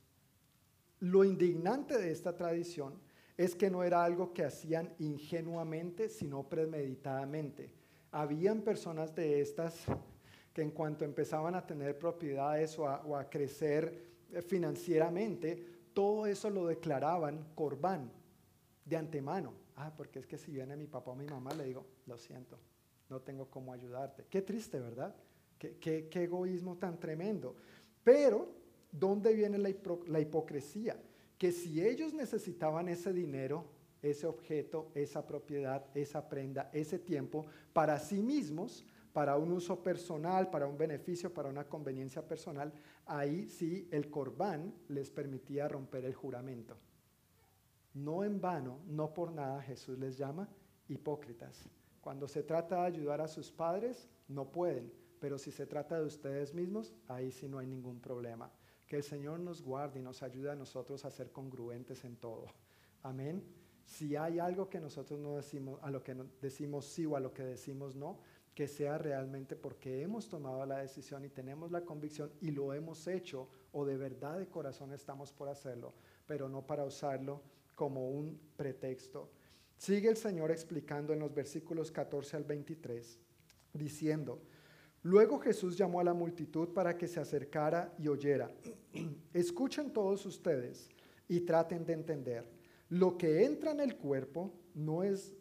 [SPEAKER 3] Lo indignante de esta tradición es que no era algo que hacían ingenuamente, sino premeditadamente. Habían personas de estas que en cuanto empezaban a tener propiedades o a, crecer eh, financieramente, todo eso lo declaraban corbán de antemano. Ah, porque es que si viene mi papá o mi mamá, le digo, lo siento, no tengo cómo ayudarte. Qué triste, ¿verdad? Qué, egoísmo tan tremendo. Pero, ¿dónde viene la, hipocresía? Que si ellos necesitaban ese dinero, ese objeto, esa propiedad, esa prenda, ese tiempo, para sí mismos, para un uso personal, para un beneficio, para una conveniencia personal, ahí sí el corbán les permitía romper el juramento. No en vano, no por nada Jesús les llama hipócritas. Cuando se trata de ayudar a sus padres, no pueden, pero si se trata de ustedes mismos, ahí sí no hay ningún problema. Que el Señor nos guarde y nos ayude a nosotros a ser congruentes en todo. Amén. Si hay algo que nosotros no decimos, a lo que decimos sí o a lo que decimos no, que sea realmente porque hemos tomado la decisión y tenemos la convicción y lo hemos hecho o de verdad de corazón estamos por hacerlo, pero no para usarlo como un pretexto. Sigue el Señor explicando en los versículos 14 al 23, diciendo, Luego Jesús llamó a la multitud para que se acercara y oyera. Escuchen todos ustedes y traten de entender. Lo que entra en el cuerpo no es,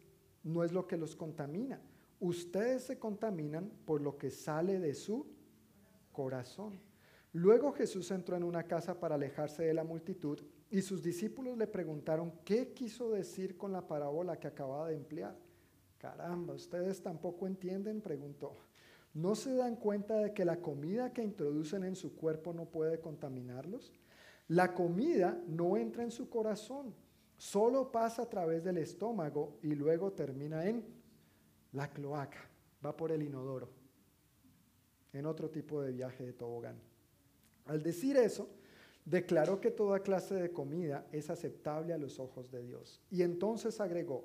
[SPEAKER 3] no es lo que los contamina. Ustedes se contaminan por lo que sale de su corazón. Luego Jesús entró en una casa para alejarse de la multitud y sus discípulos le preguntaron qué quiso decir con la parábola que acababa de emplear. Caramba, ¿ustedes tampoco entienden? preguntó. ¿No se dan cuenta de que la comida que introducen en su cuerpo no puede contaminarlos? La comida no entra en su corazón, solo pasa a través del estómago y luego termina en la cloaca, va por el inodoro, en otro tipo de viaje de tobogán. Al decir eso, declaró que toda clase de comida es aceptable a los ojos de Dios. Y entonces agregó,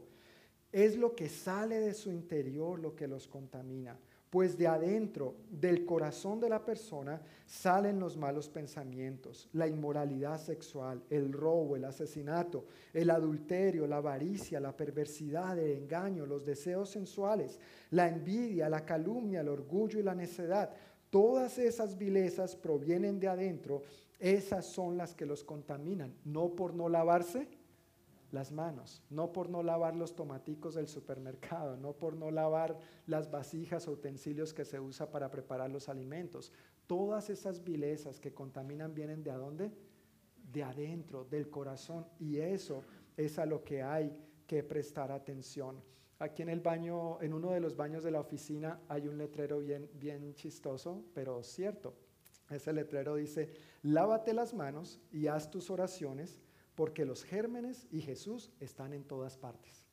[SPEAKER 3] es lo que sale de su interior lo que los contamina pues de adentro del corazón de la persona salen los malos pensamientos, la inmoralidad sexual, el robo, el asesinato, el adulterio, la avaricia, la perversidad, el engaño, los deseos sensuales, la envidia, la calumnia, el orgullo y la necedad. Todas esas vilezas provienen de adentro, esas son las que los contaminan, no por no lavarse las manos, no por no lavar los tomaticos del supermercado, no por no lavar las vasijas o utensilios que se usa para preparar los alimentos. Todas esas vilezas que contaminan vienen de? De adentro, del corazón. Y eso es a lo que hay que prestar atención. Aquí en el baño, en uno de los baños de la oficina, hay un letrero bien, bien chistoso, pero cierto. Ese letrero dice, lávate las manos y haz tus oraciones porque los gérmenes y Jesús están en todas partes.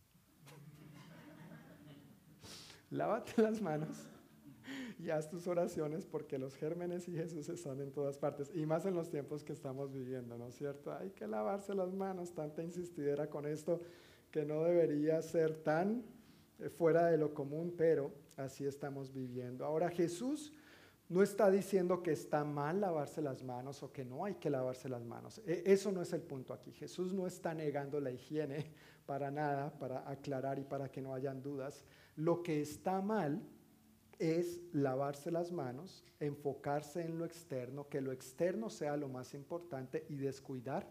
[SPEAKER 3] Lávate las manos y haz tus oraciones porque los gérmenes y Jesús están en todas partes. Y más en los tiempos que estamos viviendo, ¿no es cierto? Hay que lavarse las manos, tanta insistidera con esto que no debería ser tan eh, fuera de lo común, pero así estamos viviendo. Ahora Jesús no está diciendo que está mal lavarse las manos o que no hay que lavarse las manos. E, eso no es el punto aquí. Jesús no está negando la higiene para nada, para aclarar y para que no hayan dudas. Lo que está mal es lavarse las manos, enfocarse en lo externo, que lo externo sea lo más importante y descuidar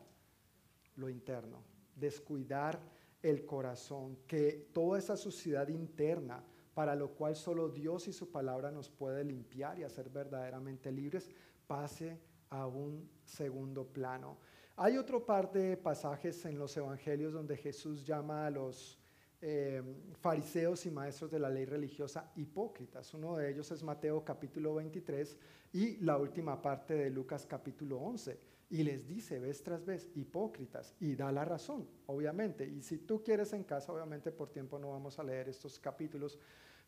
[SPEAKER 3] lo interno, descuidar el corazón, que toda esa suciedad interna, para lo cual solo Dios y su palabra nos puede limpiar y hacer verdaderamente libres, pase a un segundo plano. Hay otro par de pasajes en los evangelios donde Jesús llama a los eh, fariseos y maestros de la ley religiosa hipócritas. Uno de ellos es Mateo capítulo 23 y la última parte de Lucas capítulo 11. Y les dice vez tras vez, hipócritas, y da la razón, obviamente. Y si tú quieres en casa, obviamente por tiempo no vamos a leer estos capítulos,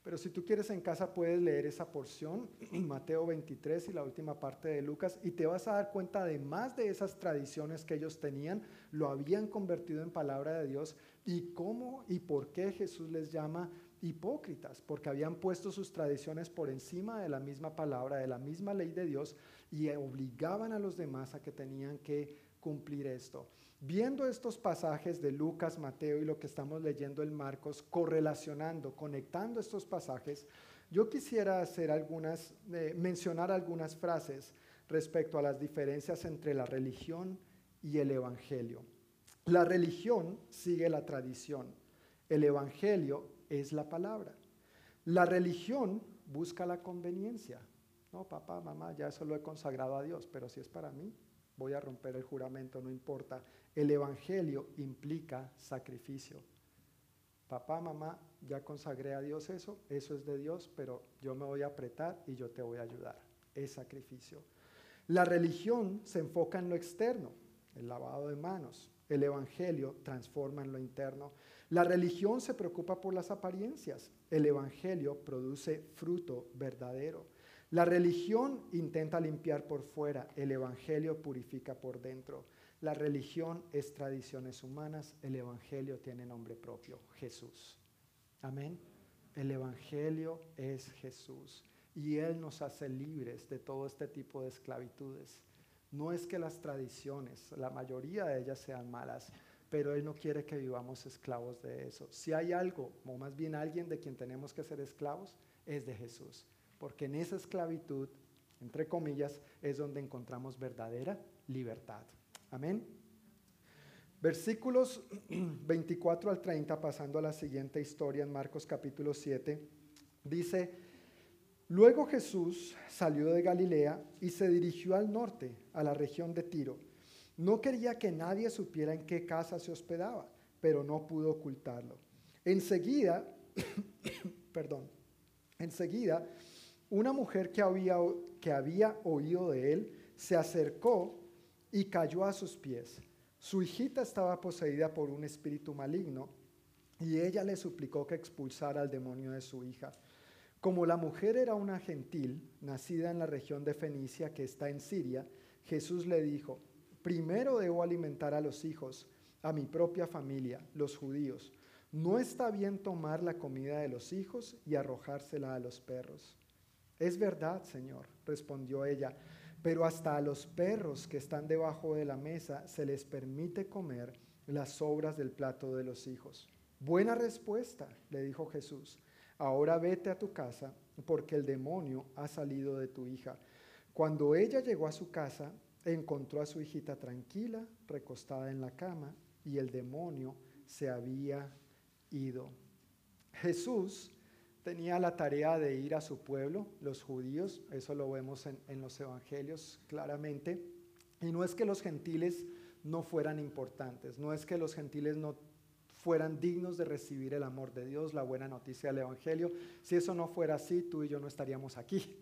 [SPEAKER 3] pero si tú quieres en casa puedes leer esa porción, Mateo 23 y la última parte de Lucas, y te vas a dar cuenta de más de esas tradiciones que ellos tenían, lo habían convertido en palabra de Dios, y cómo y por qué Jesús les llama hipócritas, porque habían puesto sus tradiciones por encima de la misma palabra, de la misma ley de Dios, y obligaban a los demás a que tenían que cumplir esto. Viendo estos pasajes de Lucas, Mateo y lo que estamos leyendo en Marcos, correlacionando, conectando estos pasajes, yo quisiera hacer algunas, eh, mencionar algunas frases respecto a las diferencias entre la religión y el evangelio. La religión sigue la tradición, el evangelio es la palabra. La religión busca la conveniencia. No, papá, mamá, ya eso lo he consagrado a Dios, pero si es para mí, voy a romper el juramento, no importa. El Evangelio implica sacrificio. Papá, mamá, ya consagré a Dios eso, eso es de Dios, pero yo me voy a apretar y yo te voy a ayudar. Es sacrificio. La religión se enfoca en lo externo, el lavado de manos. El Evangelio transforma en lo interno. La religión se preocupa por las apariencias. El Evangelio produce fruto verdadero. La religión intenta limpiar por fuera, el Evangelio purifica por dentro. La religión es tradiciones humanas, el Evangelio tiene nombre propio, Jesús. Amén. El Evangelio es Jesús y Él nos hace libres de todo este tipo de esclavitudes. No es que las tradiciones, la mayoría de ellas sean malas, pero Él no quiere que vivamos esclavos de eso. Si hay algo, o más bien alguien de quien tenemos que ser esclavos, es de Jesús porque en esa esclavitud, entre comillas, es donde encontramos verdadera libertad. Amén. Versículos 24 al 30, pasando a la siguiente historia en Marcos capítulo 7, dice, luego Jesús salió de Galilea y se dirigió al norte, a la región de Tiro. No quería que nadie supiera en qué casa se hospedaba, pero no pudo ocultarlo. Enseguida, perdón, enseguida una mujer que había, que había oído de él se acercó y cayó a sus pies. Su hijita estaba poseída por un espíritu maligno y ella le suplicó que expulsara al demonio de su hija. Como la mujer era una gentil, nacida en la región de Fenicia que está en Siria, Jesús le dijo, primero debo alimentar a los hijos, a mi propia familia, los judíos. No está bien tomar la comida de los hijos y arrojársela a los perros. Es verdad, Señor, respondió ella, pero hasta a los perros que están debajo de la mesa se les permite comer las sobras del plato de los hijos. Buena respuesta, le dijo Jesús. Ahora vete a tu casa, porque el demonio ha salido de tu hija. Cuando ella llegó a su casa, encontró a su hijita tranquila, recostada en la cama, y el demonio se había ido. Jesús tenía la tarea de ir a su pueblo, los judíos, eso lo vemos en, los evangelios claramente, y no es que los gentiles no fueran importantes, no es que los gentiles no fueran dignos de recibir el amor de Dios, la buena noticia del Evangelio. Si eso no fuera así, tú y yo no estaríamos aquí,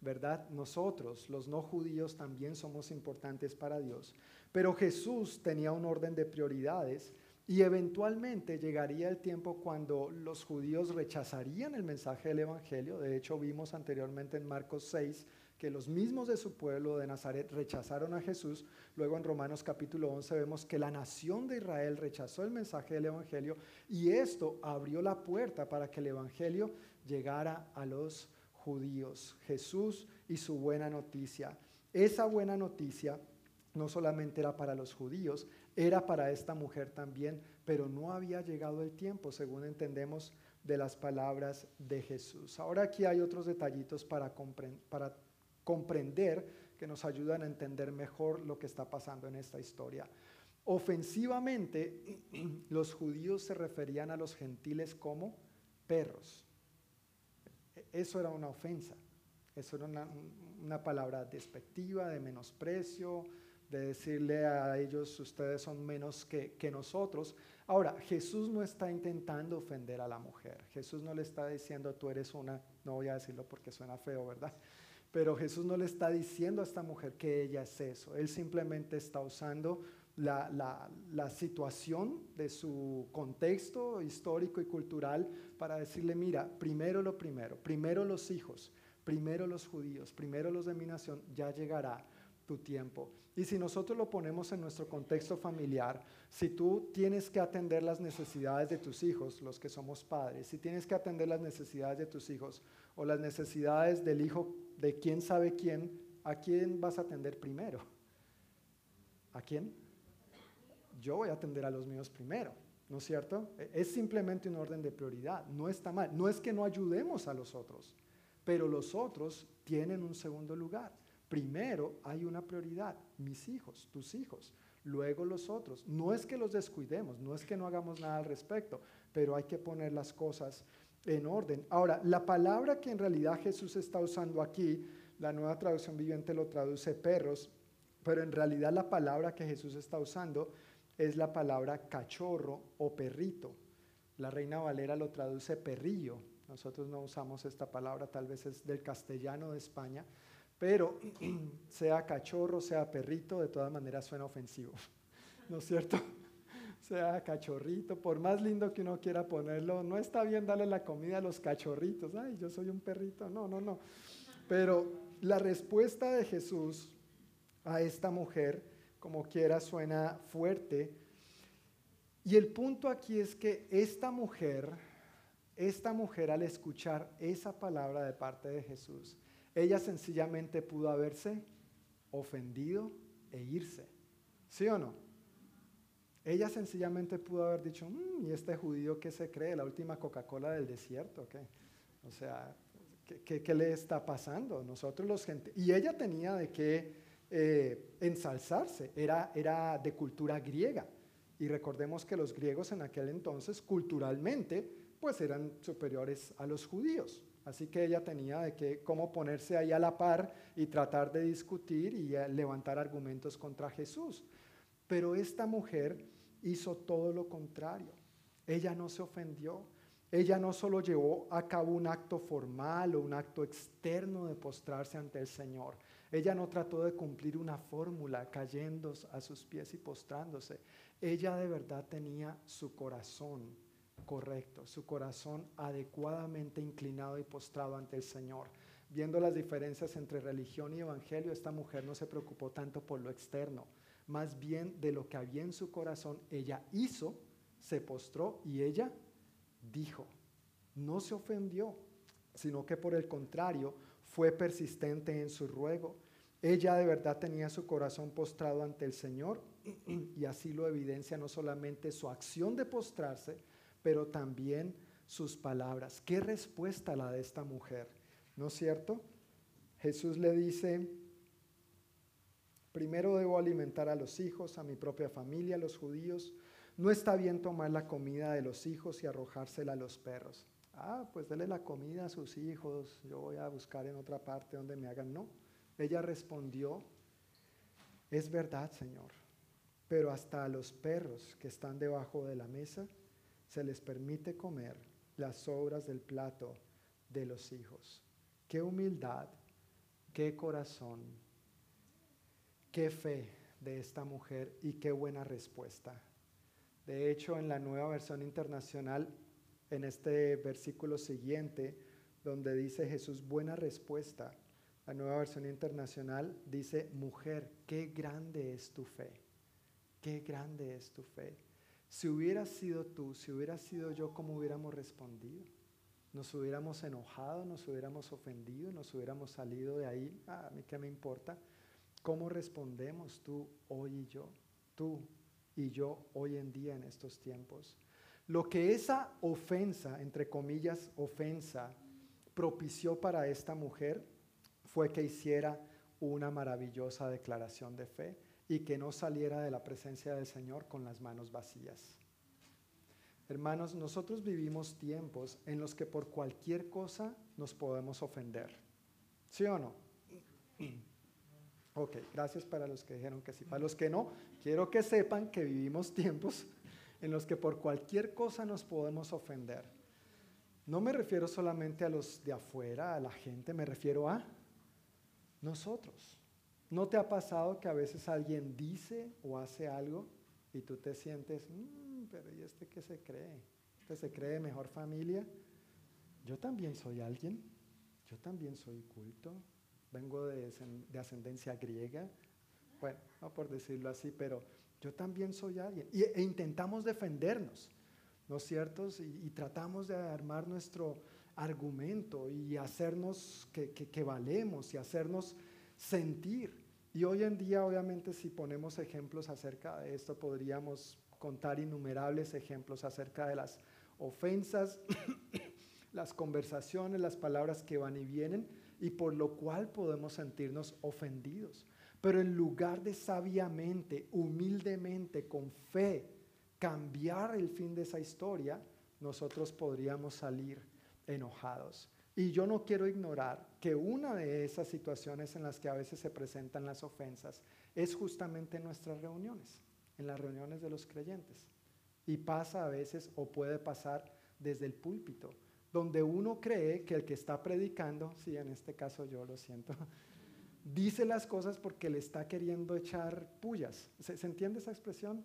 [SPEAKER 3] ¿verdad? Nosotros, los no judíos, también somos importantes para Dios. Pero Jesús tenía un orden de prioridades y eventualmente llegaría el tiempo cuando los judíos rechazarían el mensaje del Evangelio. De hecho, vimos anteriormente en Marcos 6 que los mismos de su pueblo de Nazaret rechazaron a Jesús. Luego en Romanos capítulo 11 vemos que la nación de Israel rechazó el mensaje del Evangelio y esto abrió la puerta para que el Evangelio llegara a los judíos. Jesús y su buena noticia. Esa buena noticia no solamente era para los judíos, era para esta mujer también, pero no había llegado el tiempo, según entendemos de las palabras de Jesús. Ahora aquí hay otros detallitos para, comprender que nos ayudan a entender mejor lo que está pasando en esta historia. Ofensivamente, los judíos se referían a los gentiles como perros. Eso era una ofensa, eso era una, palabra despectiva, de menosprecio, de decirle a ellos, ustedes son menos que, que, nosotros. Ahora, Jesús no está intentando ofender a la mujer. Jesús no le está diciendo, tú eres una, no voy a decirlo porque suena feo, ¿verdad? Pero Jesús no le está diciendo a esta mujer que ella es eso. Él simplemente está usando la, la, la, situación de su contexto histórico y cultural para decirle, mira, primero lo primero, primero los hijos, primero los judíos, primero los de mi nación, ya llegará tu tiempo. Y si nosotros lo ponemos en nuestro contexto familiar, si tú tienes que atender las necesidades de tus hijos, los que somos padres, si tienes que atender las necesidades de tus hijos o las necesidades del hijo de quién sabe quién, ¿a quién vas a atender primero? ¿A quién? Yo voy a atender a los míos primero, ¿no es cierto? E, es simplemente un orden de prioridad, no está mal. No es que no ayudemos a los otros, pero los otros tienen un segundo lugar. Primero hay una prioridad, mis hijos, tus hijos, luego los otros. No es que los descuidemos, no es que no hagamos nada al respecto, pero hay que poner las cosas en orden. Ahora, la palabra que en realidad Jesús está usando aquí, la nueva traducción viviente lo traduce perros, pero en realidad la palabra que Jesús está usando es la palabra cachorro o perrito. La Reina Valera lo traduce perrillo. Nosotros no usamos esta palabra, tal vez es del castellano de España, pero sea cachorro, sea perrito, de todas maneras suena ofensivo. ¿No es cierto? sea cachorrito, por más lindo que uno quiera ponerlo, no está bien darle la comida a los cachorritos, ay, yo soy un perrito, no, no, no. Pero la respuesta de Jesús a esta mujer, como quiera, suena fuerte. Y el punto aquí es que esta mujer, esta mujer al escuchar esa palabra de parte de Jesús, ella sencillamente pudo haberse ofendido e irse. ¿Sí o no? Ella sencillamente pudo haber dicho, mm, ¿y este judío qué se cree? ¿La última Coca-Cola del desierto? ¿qué? O sea, ¿qué, ¿qué, le está pasando? Nosotros los gente... Y ella tenía de qué eh, ensalzarse, era, era de cultura griega. Y recordemos que los griegos en aquel entonces, culturalmente, pues eran superiores a los judíos. Así que ella tenía de qué cómo ponerse ahí a la par y tratar de discutir y eh, levantar argumentos contra Jesús. Pero esta mujer hizo todo lo contrario. Ella no se ofendió. Ella no solo llevó a cabo un acto formal o un acto externo de postrarse ante el Señor. Ella no trató de cumplir una fórmula cayendo a sus pies y postrándose. Ella de verdad tenía su corazón correcto, su corazón adecuadamente inclinado y postrado ante el Señor. Viendo las diferencias entre religión y evangelio, esta mujer no se preocupó tanto por lo externo, más bien de lo que había en su corazón, ella hizo, se postró y ella dijo. No se ofendió, sino que por el contrario fue persistente en su ruego. Ella de verdad tenía su corazón postrado ante el Señor y así lo evidencia no solamente su acción de postrarse, pero también sus palabras. ¿Qué respuesta la de esta mujer? ¿No es cierto? Jesús le dice, Primero debo alimentar a los hijos, a mi propia familia, a los judíos. No está bien tomar la comida de los hijos y arrojársela a los perros. Ah, pues dele la comida a sus hijos, yo voy a buscar en otra parte donde me hagan. No. Ella respondió, es verdad, Señor, pero hasta a los perros que están debajo de la mesa se les permite comer las sobras del plato de los hijos. Qué humildad, qué corazón Qué fe de esta mujer y qué buena respuesta. De hecho, en la nueva versión internacional, en este versículo siguiente, donde dice Jesús, buena respuesta, la nueva versión internacional dice, mujer, qué grande es tu fe, qué grande es tu fe. Si hubiera sido tú, si hubiera sido yo, ¿cómo hubiéramos respondido? Nos hubiéramos enojado, nos hubiéramos ofendido, nos hubiéramos salido de ahí, ah, a mí qué me importa. ¿Cómo respondemos tú hoy y yo? Tú y yo hoy en día en estos tiempos. Lo que esa ofensa, entre comillas, ofensa, propició para esta mujer fue que hiciera una maravillosa declaración de fe y que no saliera de la presencia del Señor con las manos vacías. Hermanos, nosotros vivimos tiempos en los que por cualquier cosa nos podemos ofender. ¿Sí o no? Ok, gracias para los que dijeron que sí. Para los que no, quiero que sepan que vivimos tiempos en los que por cualquier cosa nos podemos ofender. No me refiero solamente a los de afuera, a la gente, me refiero a nosotros. ¿No te ha pasado que a veces alguien dice o hace algo y tú te sientes, mm, pero ¿y este qué se cree? ¿Este se cree mejor familia? Yo también soy alguien, yo también soy culto, vengo de, ascendencia griega, bueno, no por decirlo así, pero yo también soy alguien. e intentamos defendernos, ¿no es cierto? Y, tratamos de armar nuestro argumento y hacernos que, que valemos y hacernos sentir. Y hoy en día, obviamente, si ponemos ejemplos acerca de esto, podríamos contar innumerables ejemplos acerca de las ofensas, las conversaciones, las palabras que van y vienen y por lo cual podemos sentirnos ofendidos. Pero en lugar de sabiamente, humildemente, con fe, cambiar el fin de esa historia, nosotros podríamos salir enojados. Y yo no quiero ignorar que una de esas situaciones en las que a veces se presentan las ofensas es justamente en nuestras reuniones, en las reuniones de los creyentes. Y pasa a veces o puede pasar desde el púlpito donde uno cree que el que está predicando, sí, en este caso yo lo siento, dice las cosas porque le está queriendo echar pullas. ¿Se, entiende esa expresión?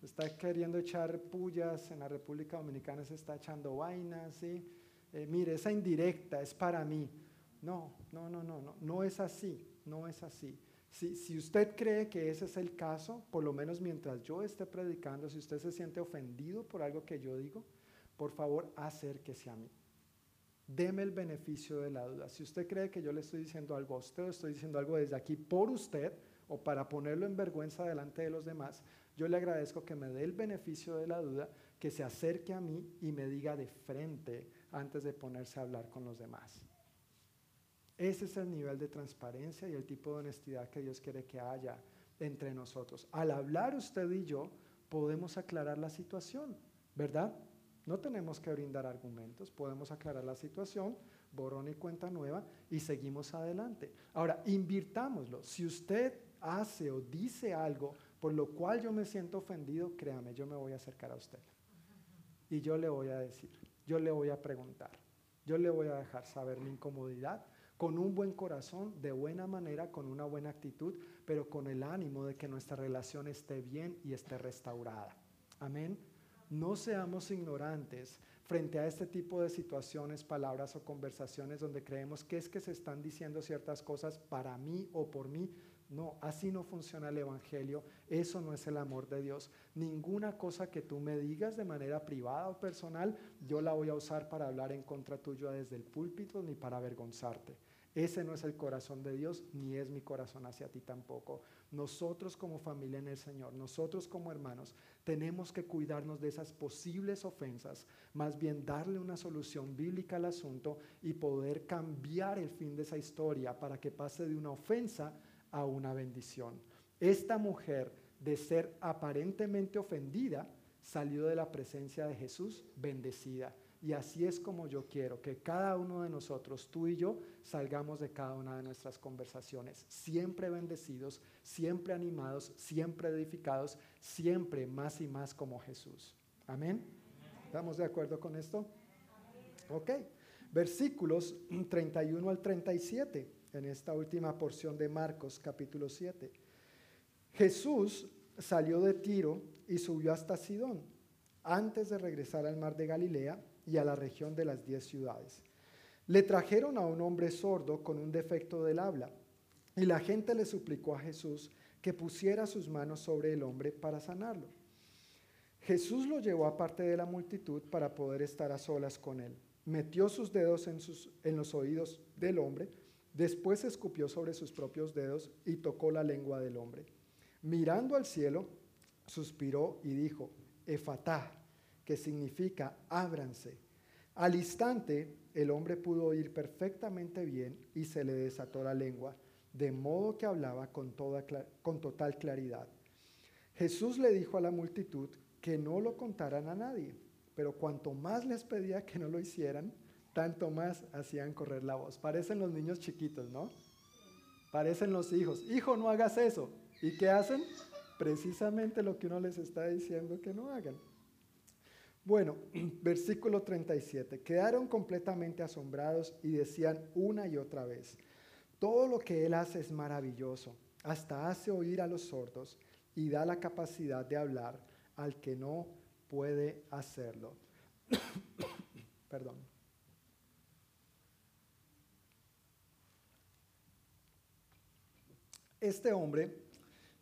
[SPEAKER 3] Se está queriendo echar pullas, en la República Dominicana se está echando vainas, ¿sí? Eh, mire, esa indirecta es para mí. No, no, no, no, no, no es así, no es así. Si, si usted cree que ese es el caso, por lo menos mientras yo esté predicando, si usted se siente ofendido por algo que yo digo, por favor acérquese a mí. Deme el beneficio de la duda. Si usted cree que yo le estoy diciendo algo a usted o estoy diciendo algo desde aquí por usted o para ponerlo en vergüenza delante de los demás, yo le agradezco que me dé el beneficio de la duda, que se acerque a mí y me diga de frente antes de ponerse a hablar con los demás. Ese es el nivel de transparencia y el tipo de honestidad que Dios quiere que haya entre nosotros. Al hablar usted y yo, podemos aclarar la situación, ¿verdad? No tenemos que brindar argumentos, podemos aclarar la situación, borrón y cuenta nueva y seguimos adelante. Ahora, invirtámoslo. Si usted hace o dice algo por lo cual yo me siento ofendido, créame, yo me voy a acercar a usted. Y yo le voy a decir, yo le voy a preguntar, yo le voy a dejar saber mi incomodidad con un buen corazón, de buena manera, con una buena actitud, pero con el ánimo de que nuestra relación esté bien y esté restaurada. Amén. No seamos ignorantes frente a este tipo de situaciones, palabras o conversaciones donde creemos que es que se están diciendo ciertas cosas para mí o por mí. No, así no funciona el Evangelio. Eso no es el amor de Dios. Ninguna cosa que tú me digas de manera privada o personal, yo la voy a usar para hablar en contra tuya desde el púlpito ni para avergonzarte. Ese no es el corazón de Dios, ni es mi corazón hacia ti tampoco. Nosotros como familia en el Señor, nosotros como hermanos, tenemos que cuidarnos de esas posibles ofensas, más bien darle una solución bíblica al asunto y poder cambiar el fin de esa historia para que pase de una ofensa a una bendición. Esta mujer, de ser aparentemente ofendida, salió de la presencia de Jesús bendecida. Y así es como yo quiero que cada uno de nosotros, tú y yo, salgamos de cada una de nuestras conversaciones, siempre bendecidos, siempre animados, siempre edificados, siempre más y más como Jesús. Amén. ¿Estamos de acuerdo con esto? Ok. Versículos 31 al 37 en esta última porción de Marcos capítulo 7. Jesús salió de Tiro y subió hasta Sidón antes de regresar al mar de Galilea y a la región de las diez ciudades. Le trajeron a un hombre sordo con un defecto del habla, y la gente le suplicó a Jesús que pusiera sus manos sobre el hombre para sanarlo. Jesús lo llevó aparte de la multitud para poder estar a solas con él. Metió sus dedos en, sus, en los oídos del hombre, después escupió sobre sus propios dedos y tocó la lengua del hombre. Mirando al cielo, suspiró y dijo, Efatá, que significa ábranse. Al instante el hombre pudo oír perfectamente bien y se le desató la lengua, de modo que hablaba con, toda, con total claridad. Jesús le dijo a la multitud que no lo contaran a nadie, pero cuanto más les pedía que no lo hicieran, tanto más hacían correr la voz. Parecen los niños chiquitos, ¿no? Parecen los hijos. Hijo, no hagas eso. ¿Y qué hacen? Precisamente lo que uno les está diciendo que no hagan. Bueno, versículo 37. Quedaron completamente asombrados y decían una y otra vez, todo lo que Él hace es maravilloso, hasta hace oír a los sordos y da la capacidad de hablar al que no puede hacerlo. Perdón. Este hombre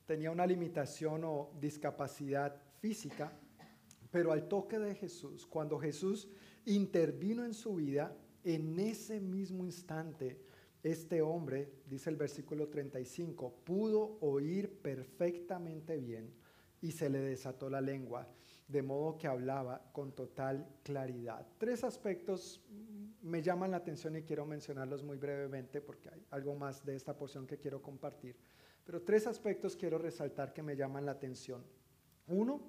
[SPEAKER 3] tenía una limitación o discapacidad física, pero al toque de Jesús, cuando Jesús intervino en su vida, en ese mismo instante, este hombre, dice el versículo 35, pudo oír perfectamente bien y se le desató la lengua, de modo que hablaba con total claridad. Tres aspectos me llaman la atención y quiero mencionarlos muy brevemente porque hay algo más de esta porción que quiero compartir. Pero tres aspectos quiero resaltar que me llaman la atención. Uno,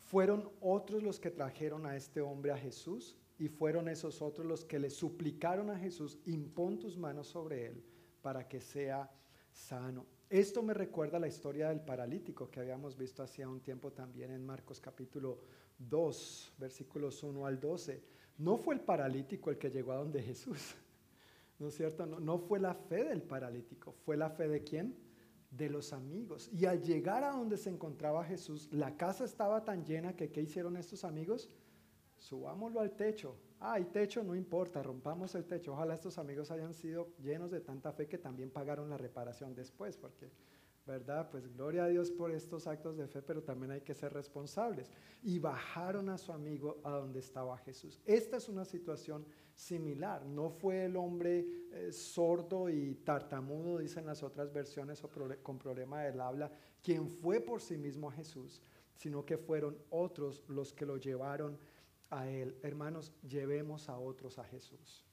[SPEAKER 3] fueron otros los que trajeron a este hombre a Jesús y fueron esos otros los que le suplicaron a Jesús, impón tus manos sobre él para que sea sano. Esto me recuerda la historia del paralítico que habíamos visto hacía un tiempo también en Marcos capítulo 2, versículos 1 al 12. No fue el paralítico el que llegó a donde Jesús, ¿no es cierto? No, no fue la fe del paralítico, fue la fe de quién? De los amigos. Y al llegar a donde se encontraba Jesús, la casa estaba tan llena que ¿qué hicieron estos amigos? Subámoslo al techo, Ah, hay techo, no importa, rompamos el techo. Ojalá estos amigos hayan sido llenos de tanta fe que también pagaron la reparación después, porque, ¿verdad? Pues gloria a Dios por estos actos de fe, pero también hay que ser responsables. Y bajaron a su amigo a donde estaba Jesús. Esta es una situación similar. No fue el hombre eh, sordo y tartamudo, dicen las otras versiones, o con problema del habla, quien fue por sí mismo a Jesús, sino que fueron otros los que lo llevaron a Él. Hermanos, llevemos a otros a Jesús.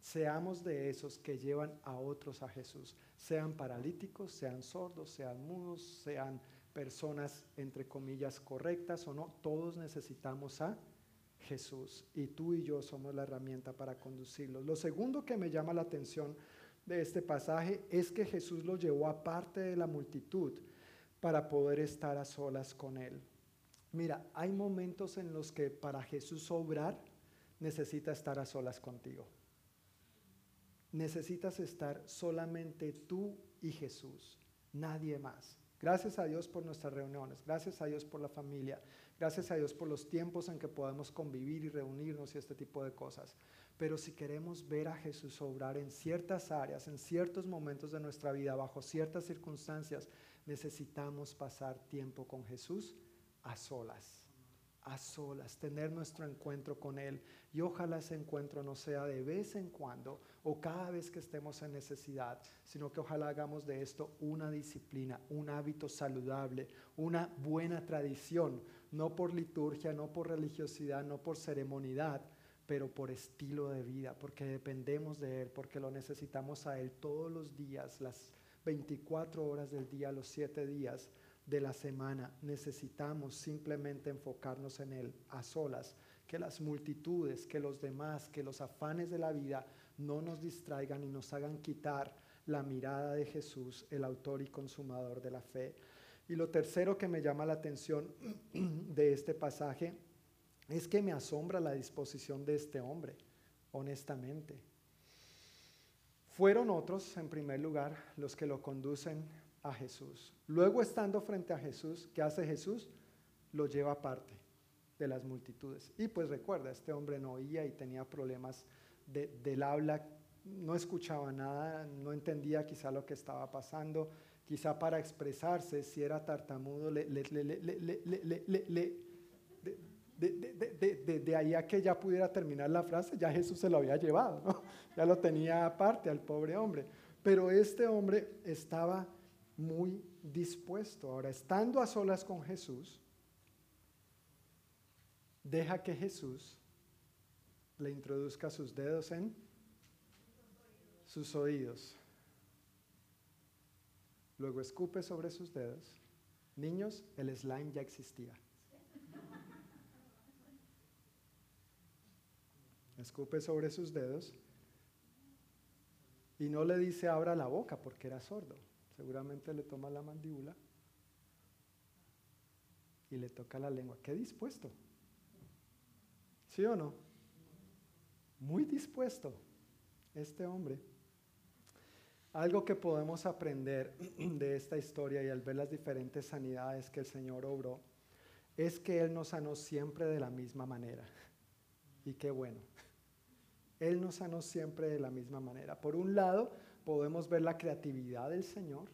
[SPEAKER 3] Seamos de esos que llevan a otros a Jesús. Sean paralíticos, sean sordos, sean mudos, sean personas entre comillas correctas o no. Todos necesitamos a Jesús y tú y yo somos la herramienta para conducirlos. Lo segundo que me llama la atención de este pasaje es que Jesús lo llevó aparte de la multitud para poder estar a solas con él. Mira, hay momentos en los que para Jesús obrar necesita estar a solas contigo. Necesitas estar solamente tú y Jesús, nadie más. Gracias a Dios por nuestras reuniones, gracias a Dios por la familia, gracias a Dios por los tiempos en que podemos convivir y reunirnos y este tipo de cosas. Pero si queremos ver a Jesús obrar en ciertas áreas, en ciertos momentos de nuestra vida, bajo ciertas circunstancias, necesitamos pasar tiempo con Jesús a solas, a solas, tener nuestro encuentro con Él. Y ojalá ese encuentro no sea de vez en cuando o cada vez que estemos en necesidad, sino que ojalá hagamos de esto una disciplina, un hábito saludable, una buena tradición, no por liturgia, no por religiosidad, no por ceremonidad, pero por estilo de vida, porque dependemos de Él, porque lo necesitamos a Él todos los días, las 24 horas del día, los 7 días de la semana. Necesitamos simplemente enfocarnos en Él a solas, que las multitudes, que los demás, que los afanes de la vida no nos distraigan y nos hagan quitar la mirada de Jesús, el autor y consumador de la fe. Y lo tercero que me llama la atención de este pasaje es que me asombra la disposición de este hombre, honestamente. Fueron otros, en primer lugar, los que lo conducen a Jesús. Luego estando frente a Jesús, ¿qué hace Jesús? Lo lleva aparte de las multitudes. Y pues recuerda, este hombre no oía y tenía problemas del habla, no escuchaba nada, no entendía quizá lo que estaba pasando, quizá para expresarse, si era tartamudo, le, de, ahí a que ya pudiera terminar la frase, ya Jesús se lo había llevado, ya lo tenía aparte al pobre hombre. Pero este hombre estaba muy dispuesto. Ahora, estando a solas con Jesús, deja que Jesús le introduzca sus dedos en sus oídos. Luego escupe sobre sus dedos. Niños, el slime ya existía. Escupe sobre sus dedos y no le dice abra la boca porque era sordo. Seguramente le toma la mandíbula y le toca la lengua. Qué dispuesto. ¿Sí o no? Muy dispuesto este hombre. Algo que podemos aprender de esta historia y al ver las diferentes sanidades que el Señor obró es que Él nos sanó siempre de la misma manera. Y qué bueno. Él nos sanó siempre de la misma manera. Por un lado, podemos ver la creatividad del Señor,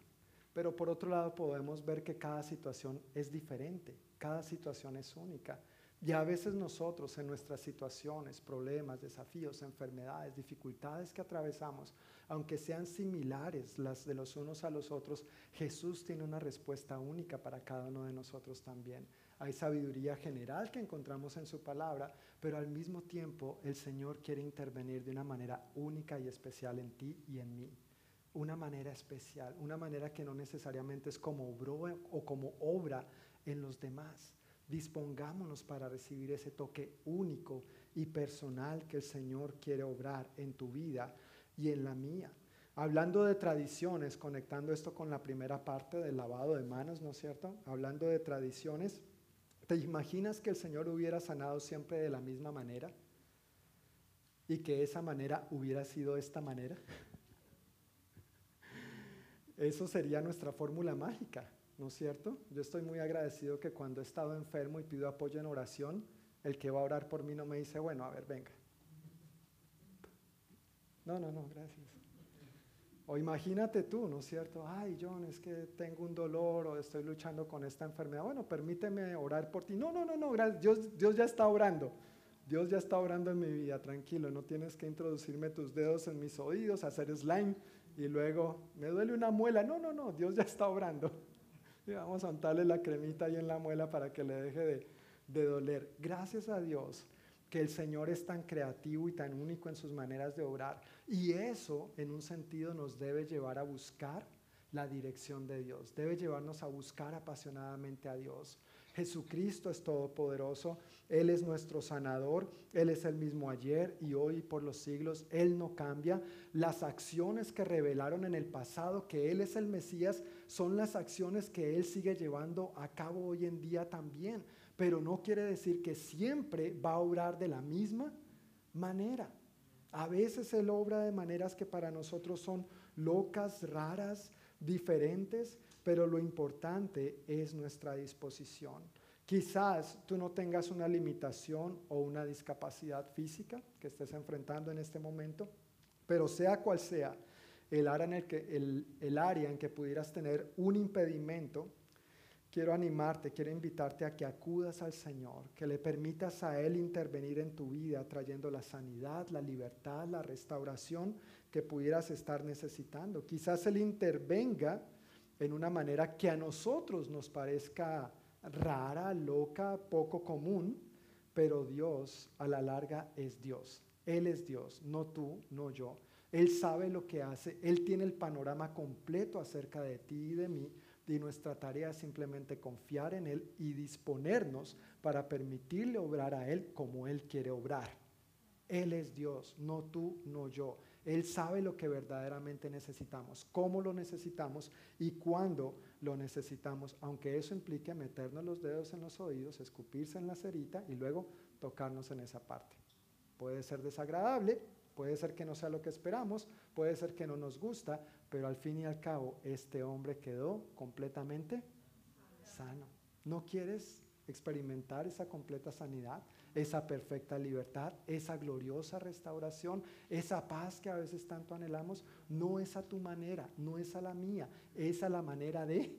[SPEAKER 3] pero por otro lado podemos ver que cada situación es diferente, cada situación es única. Y a veces nosotros en nuestras situaciones, problemas, desafíos, enfermedades, dificultades que atravesamos, aunque sean similares las de los unos a los otros, Jesús tiene una respuesta única para cada uno de nosotros también. Hay sabiduría general que encontramos en su palabra, pero al mismo tiempo el Señor quiere intervenir de una manera única y especial en ti y en mí. Una manera especial, una manera que no necesariamente es como obró o como obra en los demás. Dispongámonos para recibir ese toque único y personal que el Señor quiere obrar en tu vida y en la mía. Hablando de tradiciones, conectando esto con la primera parte del lavado de manos, ¿no es cierto? Hablando de tradiciones, ¿te imaginas que el Señor hubiera sanado siempre de la misma manera? Y que esa manera hubiera sido esta manera. Eso sería nuestra fórmula mágica, ¿no es cierto? Yo estoy muy agradecido que cuando he estado enfermo y pido apoyo en oración, el que va a orar por mí no me dice, bueno, a ver, venga, no, no, no, gracias. O imagínate tú, ¿no es cierto? Ay, John, es que tengo un dolor o estoy luchando con esta enfermedad. Bueno, permíteme orar por ti. No, no, no, no, gracias. Dios, Dios ya está orando. Dios ya está orando en mi vida, tranquilo. No tienes que introducirme tus dedos en mis oídos, hacer slime y luego me duele una muela. No, no, no, Dios ya está orando. Y vamos a untarle la cremita ahí en la muela para que le deje de, de doler. Gracias a Dios que el Señor es tan creativo y tan único en sus maneras de obrar. Y eso, en un sentido, nos debe llevar a buscar la dirección de Dios, debe llevarnos a buscar apasionadamente a Dios. Jesucristo es todopoderoso, Él es nuestro sanador, Él es el mismo ayer y hoy por los siglos, Él no cambia. Las acciones que revelaron en el pasado que Él es el Mesías son las acciones que Él sigue llevando a cabo hoy en día también pero no quiere decir que siempre va a obrar de la misma manera. A veces Él obra de maneras que para nosotros son locas, raras, diferentes, pero lo importante es nuestra disposición. Quizás tú no tengas una limitación o una discapacidad física que estés enfrentando en este momento, pero sea cual sea el área en, el que, el área en que pudieras tener un impedimento, quiero animarte, quiero invitarte a que acudas al Señor, que le permitas a Él intervenir en tu vida, trayendo la sanidad, la libertad, la restauración que pudieras estar necesitando. Quizás Él intervenga en una manera que a nosotros nos parezca rara, loca, poco común, pero Dios a la larga es Dios. Él es Dios, no tú, no yo. Él sabe lo que hace, Él tiene el panorama completo acerca de ti y de mí y nuestra tarea es simplemente confiar en Él y disponernos para permitirle obrar a Él como Él quiere obrar. Él es Dios, no tú, no yo. Él sabe lo que verdaderamente necesitamos, cómo lo necesitamos y cuándo lo necesitamos, aunque eso implique meternos los dedos en los oídos, escupirse en la cerita y luego tocarnos en esa parte. Puede ser desagradable, puede ser que no sea lo que esperamos, puede ser que no nos gusta, pero al fin y al cabo este hombre quedó completamente sano. ¿No quieres experimentar esa completa sanidad, esa perfecta libertad, esa gloriosa restauración, esa paz que a veces tanto anhelamos? No es a tu manera, no es a la mía, es a la manera de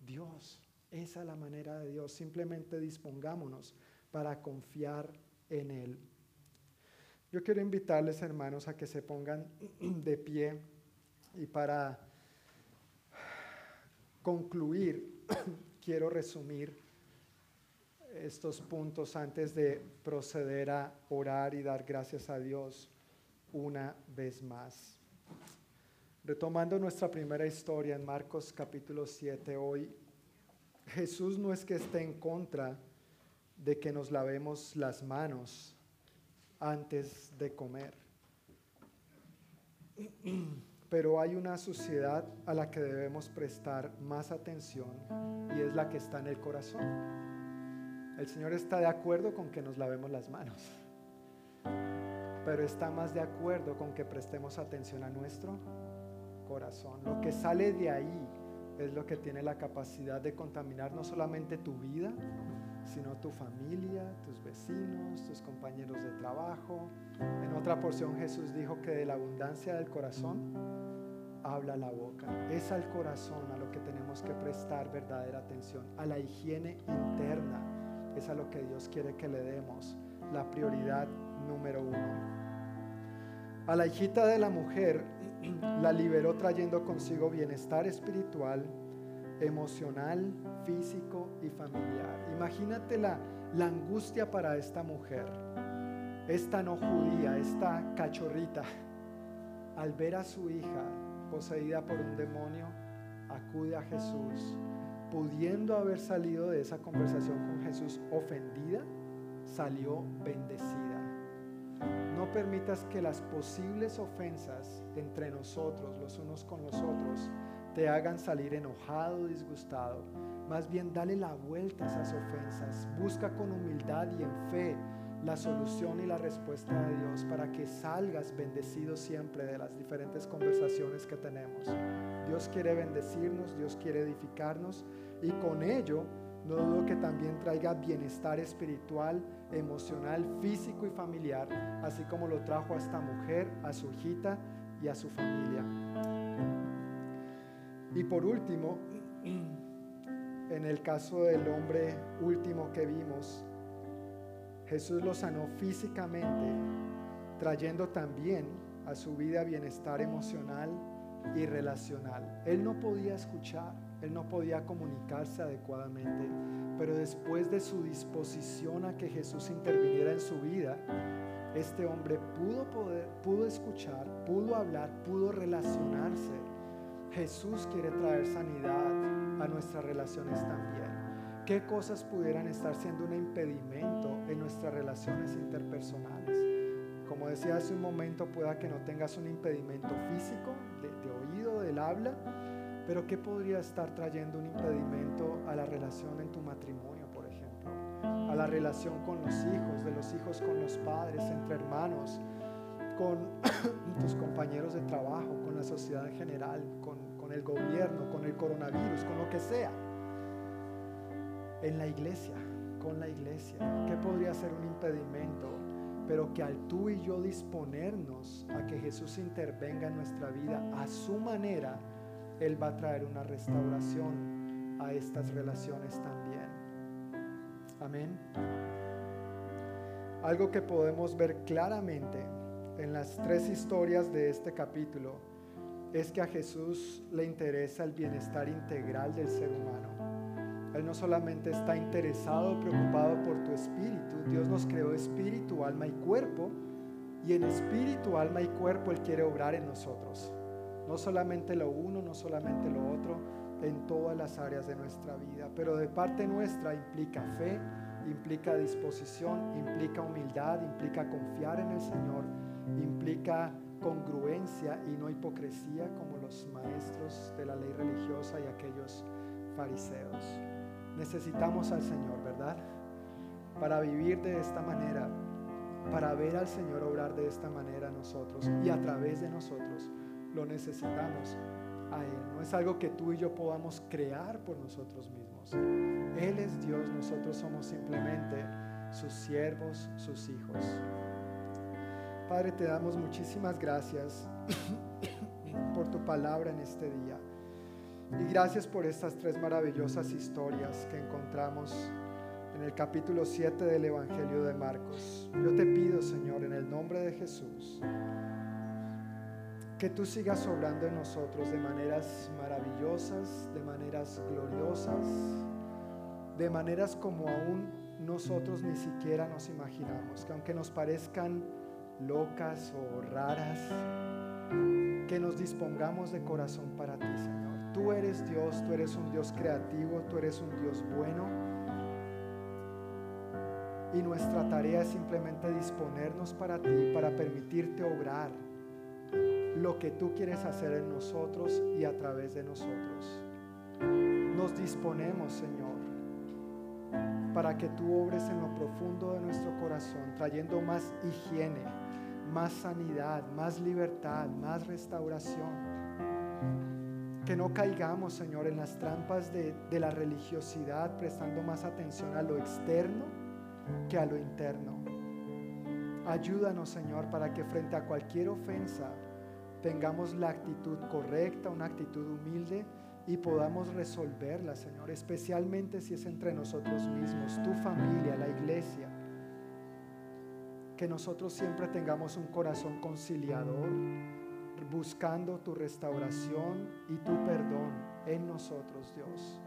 [SPEAKER 3] Dios. Esa es la manera de Dios. Simplemente dispongámonos para confiar en Él. Yo quiero invitarles, hermanos, a que se pongan de pie. Y para concluir, quiero resumir estos puntos antes de proceder a orar y dar gracias a Dios una vez más. Retomando nuestra primera historia en Marcos capítulo 7, hoy Jesús no es que esté en contra de que nos lavemos las manos antes de comer, pero hay una sociedad a la que debemos prestar más atención y es la que está en el corazón. El Señor está de acuerdo con que nos lavemos las manos, pero está más de acuerdo con que prestemos atención a nuestro corazón. Lo que sale de ahí es lo que tiene la capacidad de contaminar no solamente tu vida, sino tu familia, tus vecinos, tus compañeros de trabajo. En otra porción Jesús dijo que de la abundancia del corazón habla la boca. Es al corazón a lo que tenemos que prestar verdadera atención, a la higiene interna. Es a lo que Dios quiere que le demos la prioridad número uno. A la hijita de la mujer la liberó trayendo consigo bienestar espiritual, emocional, físico y familiar. Imagínate la, la angustia para esta mujer, esta no judía, esta cachorrita, al ver a su hija poseída por un demonio, acude a Jesús, pudiendo haber salido de esa conversación con Jesús ofendida, salió bendecida. No permitas que las posibles ofensas entre nosotros, los unos con los otros, te hagan salir enojado, disgustado. Más bien dale la vuelta a esas ofensas. Busca con humildad y en fe la solución y la respuesta de Dios para que salgas bendecido siempre de las diferentes conversaciones que tenemos. Dios quiere bendecirnos, Dios quiere edificarnos y con ello no dudo que también traiga bienestar espiritual, emocional, físico y familiar, así como lo trajo a esta mujer, a su hijita y a su familia. Y por último, en el caso del hombre último que vimos, Jesús lo sanó físicamente, trayendo también a su vida bienestar emocional y relacional. Él no podía escuchar, él no podía comunicarse adecuadamente, pero después de su disposición a que Jesús interviniera en su vida, este hombre pudo poder, pudo escuchar, pudo hablar, pudo relacionarse. Jesús quiere traer sanidad a nuestras relaciones también. ¿Qué cosas pudieran estar siendo un impedimento en nuestras relaciones interpersonales? Decía hace un momento, pueda que no tengas un impedimento físico, de, de oído, del habla, pero ¿qué podría estar trayendo un impedimento a la relación en tu matrimonio, por ejemplo? A la relación con los hijos, de los hijos con los padres, entre hermanos, con tus compañeros de trabajo, con la sociedad en general, con, con el gobierno, con el coronavirus, con lo que sea. En la iglesia, con la iglesia. ¿Qué podría ser un impedimento? Pero que al tú y yo disponernos a que Jesús intervenga en nuestra vida a su manera, él va a traer una restauración a estas relaciones también. Amén. Algo que podemos ver claramente en las tres historias de este capítulo es que a Jesús le interesa el bienestar integral del ser humano. Él no solamente está interesado, preocupado por tu espíritu, Dios nos creó espíritu, alma y cuerpo, y en espíritu, alma y cuerpo Él quiere obrar en nosotros. No solamente lo uno, no solamente lo otro, en todas las áreas de nuestra vida. Pero de parte nuestra implica fe, implica disposición, implica humildad, implica confiar en el Señor, implica congruencia y no hipocresía como los maestros de la ley religiosa y aquellos fariseos. Necesitamos al Señor, ¿verdad? Para vivir de esta manera, para ver al Señor obrar de esta manera nosotros y a través de nosotros lo necesitamos a Él. No es algo que tú y yo podamos crear por nosotros mismos. Él es Dios, nosotros somos simplemente sus siervos, sus hijos. Padre, te damos muchísimas gracias por tu palabra en este día. Y gracias por estas tres maravillosas historias que encontramos en el capítulo 7 del Evangelio de Marcos. Yo te pido, Señor, en el nombre de Jesús, que tú sigas obrando en nosotros de maneras maravillosas, de maneras gloriosas, de maneras como aún nosotros ni siquiera nos imaginamos, que aunque nos parezcan locas o raras, que nos dispongamos de corazón para ti, Señor. Tú eres Dios, tú eres un Dios creativo, tú eres un Dios bueno. Y nuestra tarea es simplemente disponernos para ti, para permitirte obrar lo que tú quieres hacer en nosotros y a través de nosotros. Nos disponemos, Señor, para que tú obres en lo profundo de nuestro corazón, trayendo más higiene, más sanidad, más libertad, más restauración. Que no caigamos, Señor, en las trampas de, de, la religiosidad, prestando más atención a lo externo que a lo interno. Ayúdanos, Señor, para que frente a cualquier ofensa tengamos la actitud correcta, una actitud humilde y podamos resolverla, Señor, especialmente si es entre nosotros mismos, tu familia, la iglesia. Que nosotros siempre tengamos un corazón conciliador, buscando tu restauración y tu perdón en nosotros, Dios.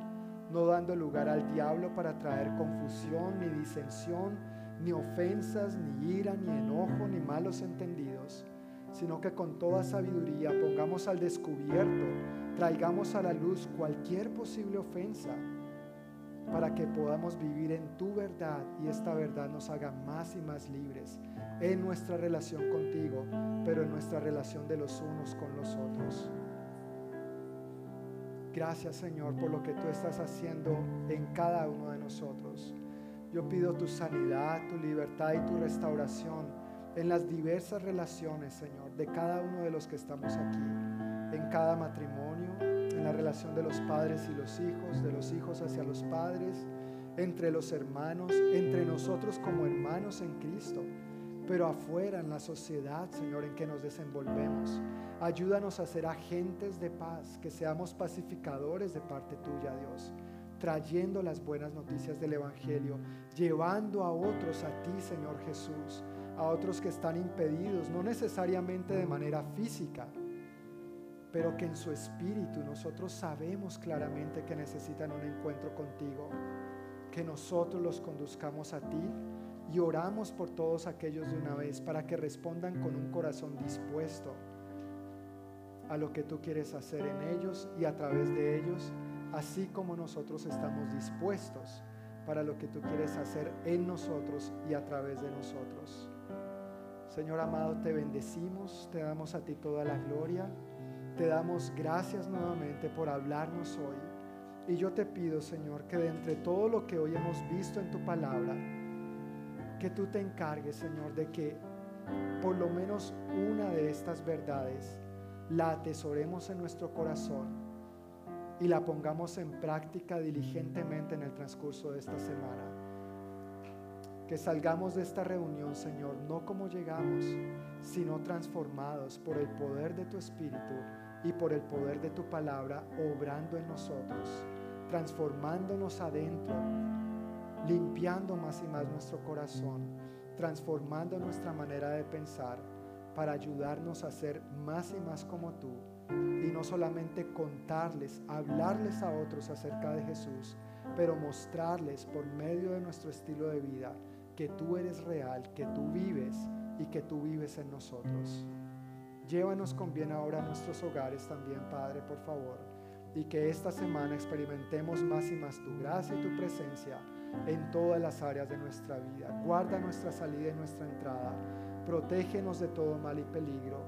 [SPEAKER 3] No dando lugar al diablo para traer confusión, ni disensión, ni ofensas, ni ira, ni enojo, ni malos entendidos sino que con toda sabiduría pongamos al descubierto, traigamos a la luz cualquier posible ofensa para que podamos vivir en tu verdad y esta verdad nos haga más y más libres en nuestra relación contigo, pero en nuestra relación de los unos con los otros. Gracias Señor por lo que tú estás haciendo en cada uno de nosotros. Yo pido tu sanidad, tu libertad y tu restauración en las diversas relaciones, Señor, de cada uno de los que estamos aquí, en cada matrimonio, en la relación de los padres y los hijos, de los hijos hacia los padres, entre los hermanos, entre nosotros como hermanos en Cristo, pero afuera en la sociedad, Señor, en que nos desenvolvemos. Ayúdanos a ser agentes de paz, que seamos pacificadores de parte tuya, Dios trayendo las buenas noticias del Evangelio, llevando a otros a ti, Señor Jesús, a otros que están impedidos, no necesariamente de manera física, pero que en su espíritu nosotros sabemos claramente que necesitan un encuentro contigo, que nosotros los conduzcamos a ti y oramos por todos aquellos de una vez para que respondan con un corazón dispuesto a lo que tú quieres hacer en ellos y a través de ellos, así como nosotros estamos dispuestos para lo que tú quieres hacer en nosotros y a través de nosotros. Señor amado, te bendecimos, te damos a ti toda la gloria, te damos gracias nuevamente por hablarnos hoy. Y yo te pido, Señor, que de entre todo lo que hoy hemos visto en tu palabra, que tú te encargues, Señor, de que por lo menos una de estas verdades la atesoremos en nuestro corazón y la pongamos en práctica diligentemente en el transcurso de esta semana. Que salgamos de esta reunión, Señor, no como llegamos, sino transformados por el poder de tu Espíritu y por el poder de tu palabra, obrando en nosotros, transformándonos adentro, limpiando más y más nuestro corazón, transformando nuestra manera de pensar para ayudarnos a ser más y más como tú y no solamente contarles, hablarles a otros acerca de Jesús, pero mostrarles por medio de nuestro estilo de vida que tú eres real, que tú vives y que tú vives en nosotros. Llévanos con bien ahora a nuestros hogares también, Padre, por favor, y que esta semana experimentemos más y más tu gracia y tu presencia en todas las áreas de nuestra vida. Guarda nuestra salida y nuestra entrada. Protégenos de todo mal y peligro.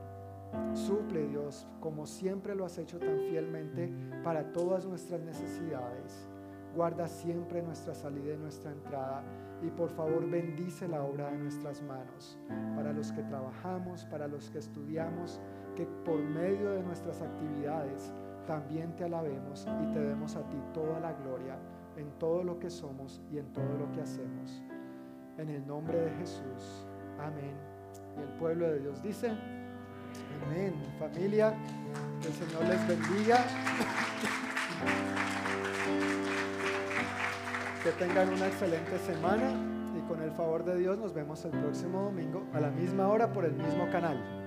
[SPEAKER 3] Suple, Dios, como siempre lo has hecho tan fielmente para todas nuestras necesidades. Guarda siempre nuestra salida y nuestra entrada y por favor bendice la obra de nuestras manos, para los que trabajamos, para los que estudiamos, que por medio de nuestras actividades también te alabemos y te demos a ti toda la gloria en todo lo que somos y en todo lo que hacemos. En el nombre de Jesús. Amén. Y el pueblo de Dios dice, amén. Familia, que el Señor les bendiga. Que tengan una excelente semana y con el favor de Dios nos vemos el próximo domingo a la misma hora por el mismo canal.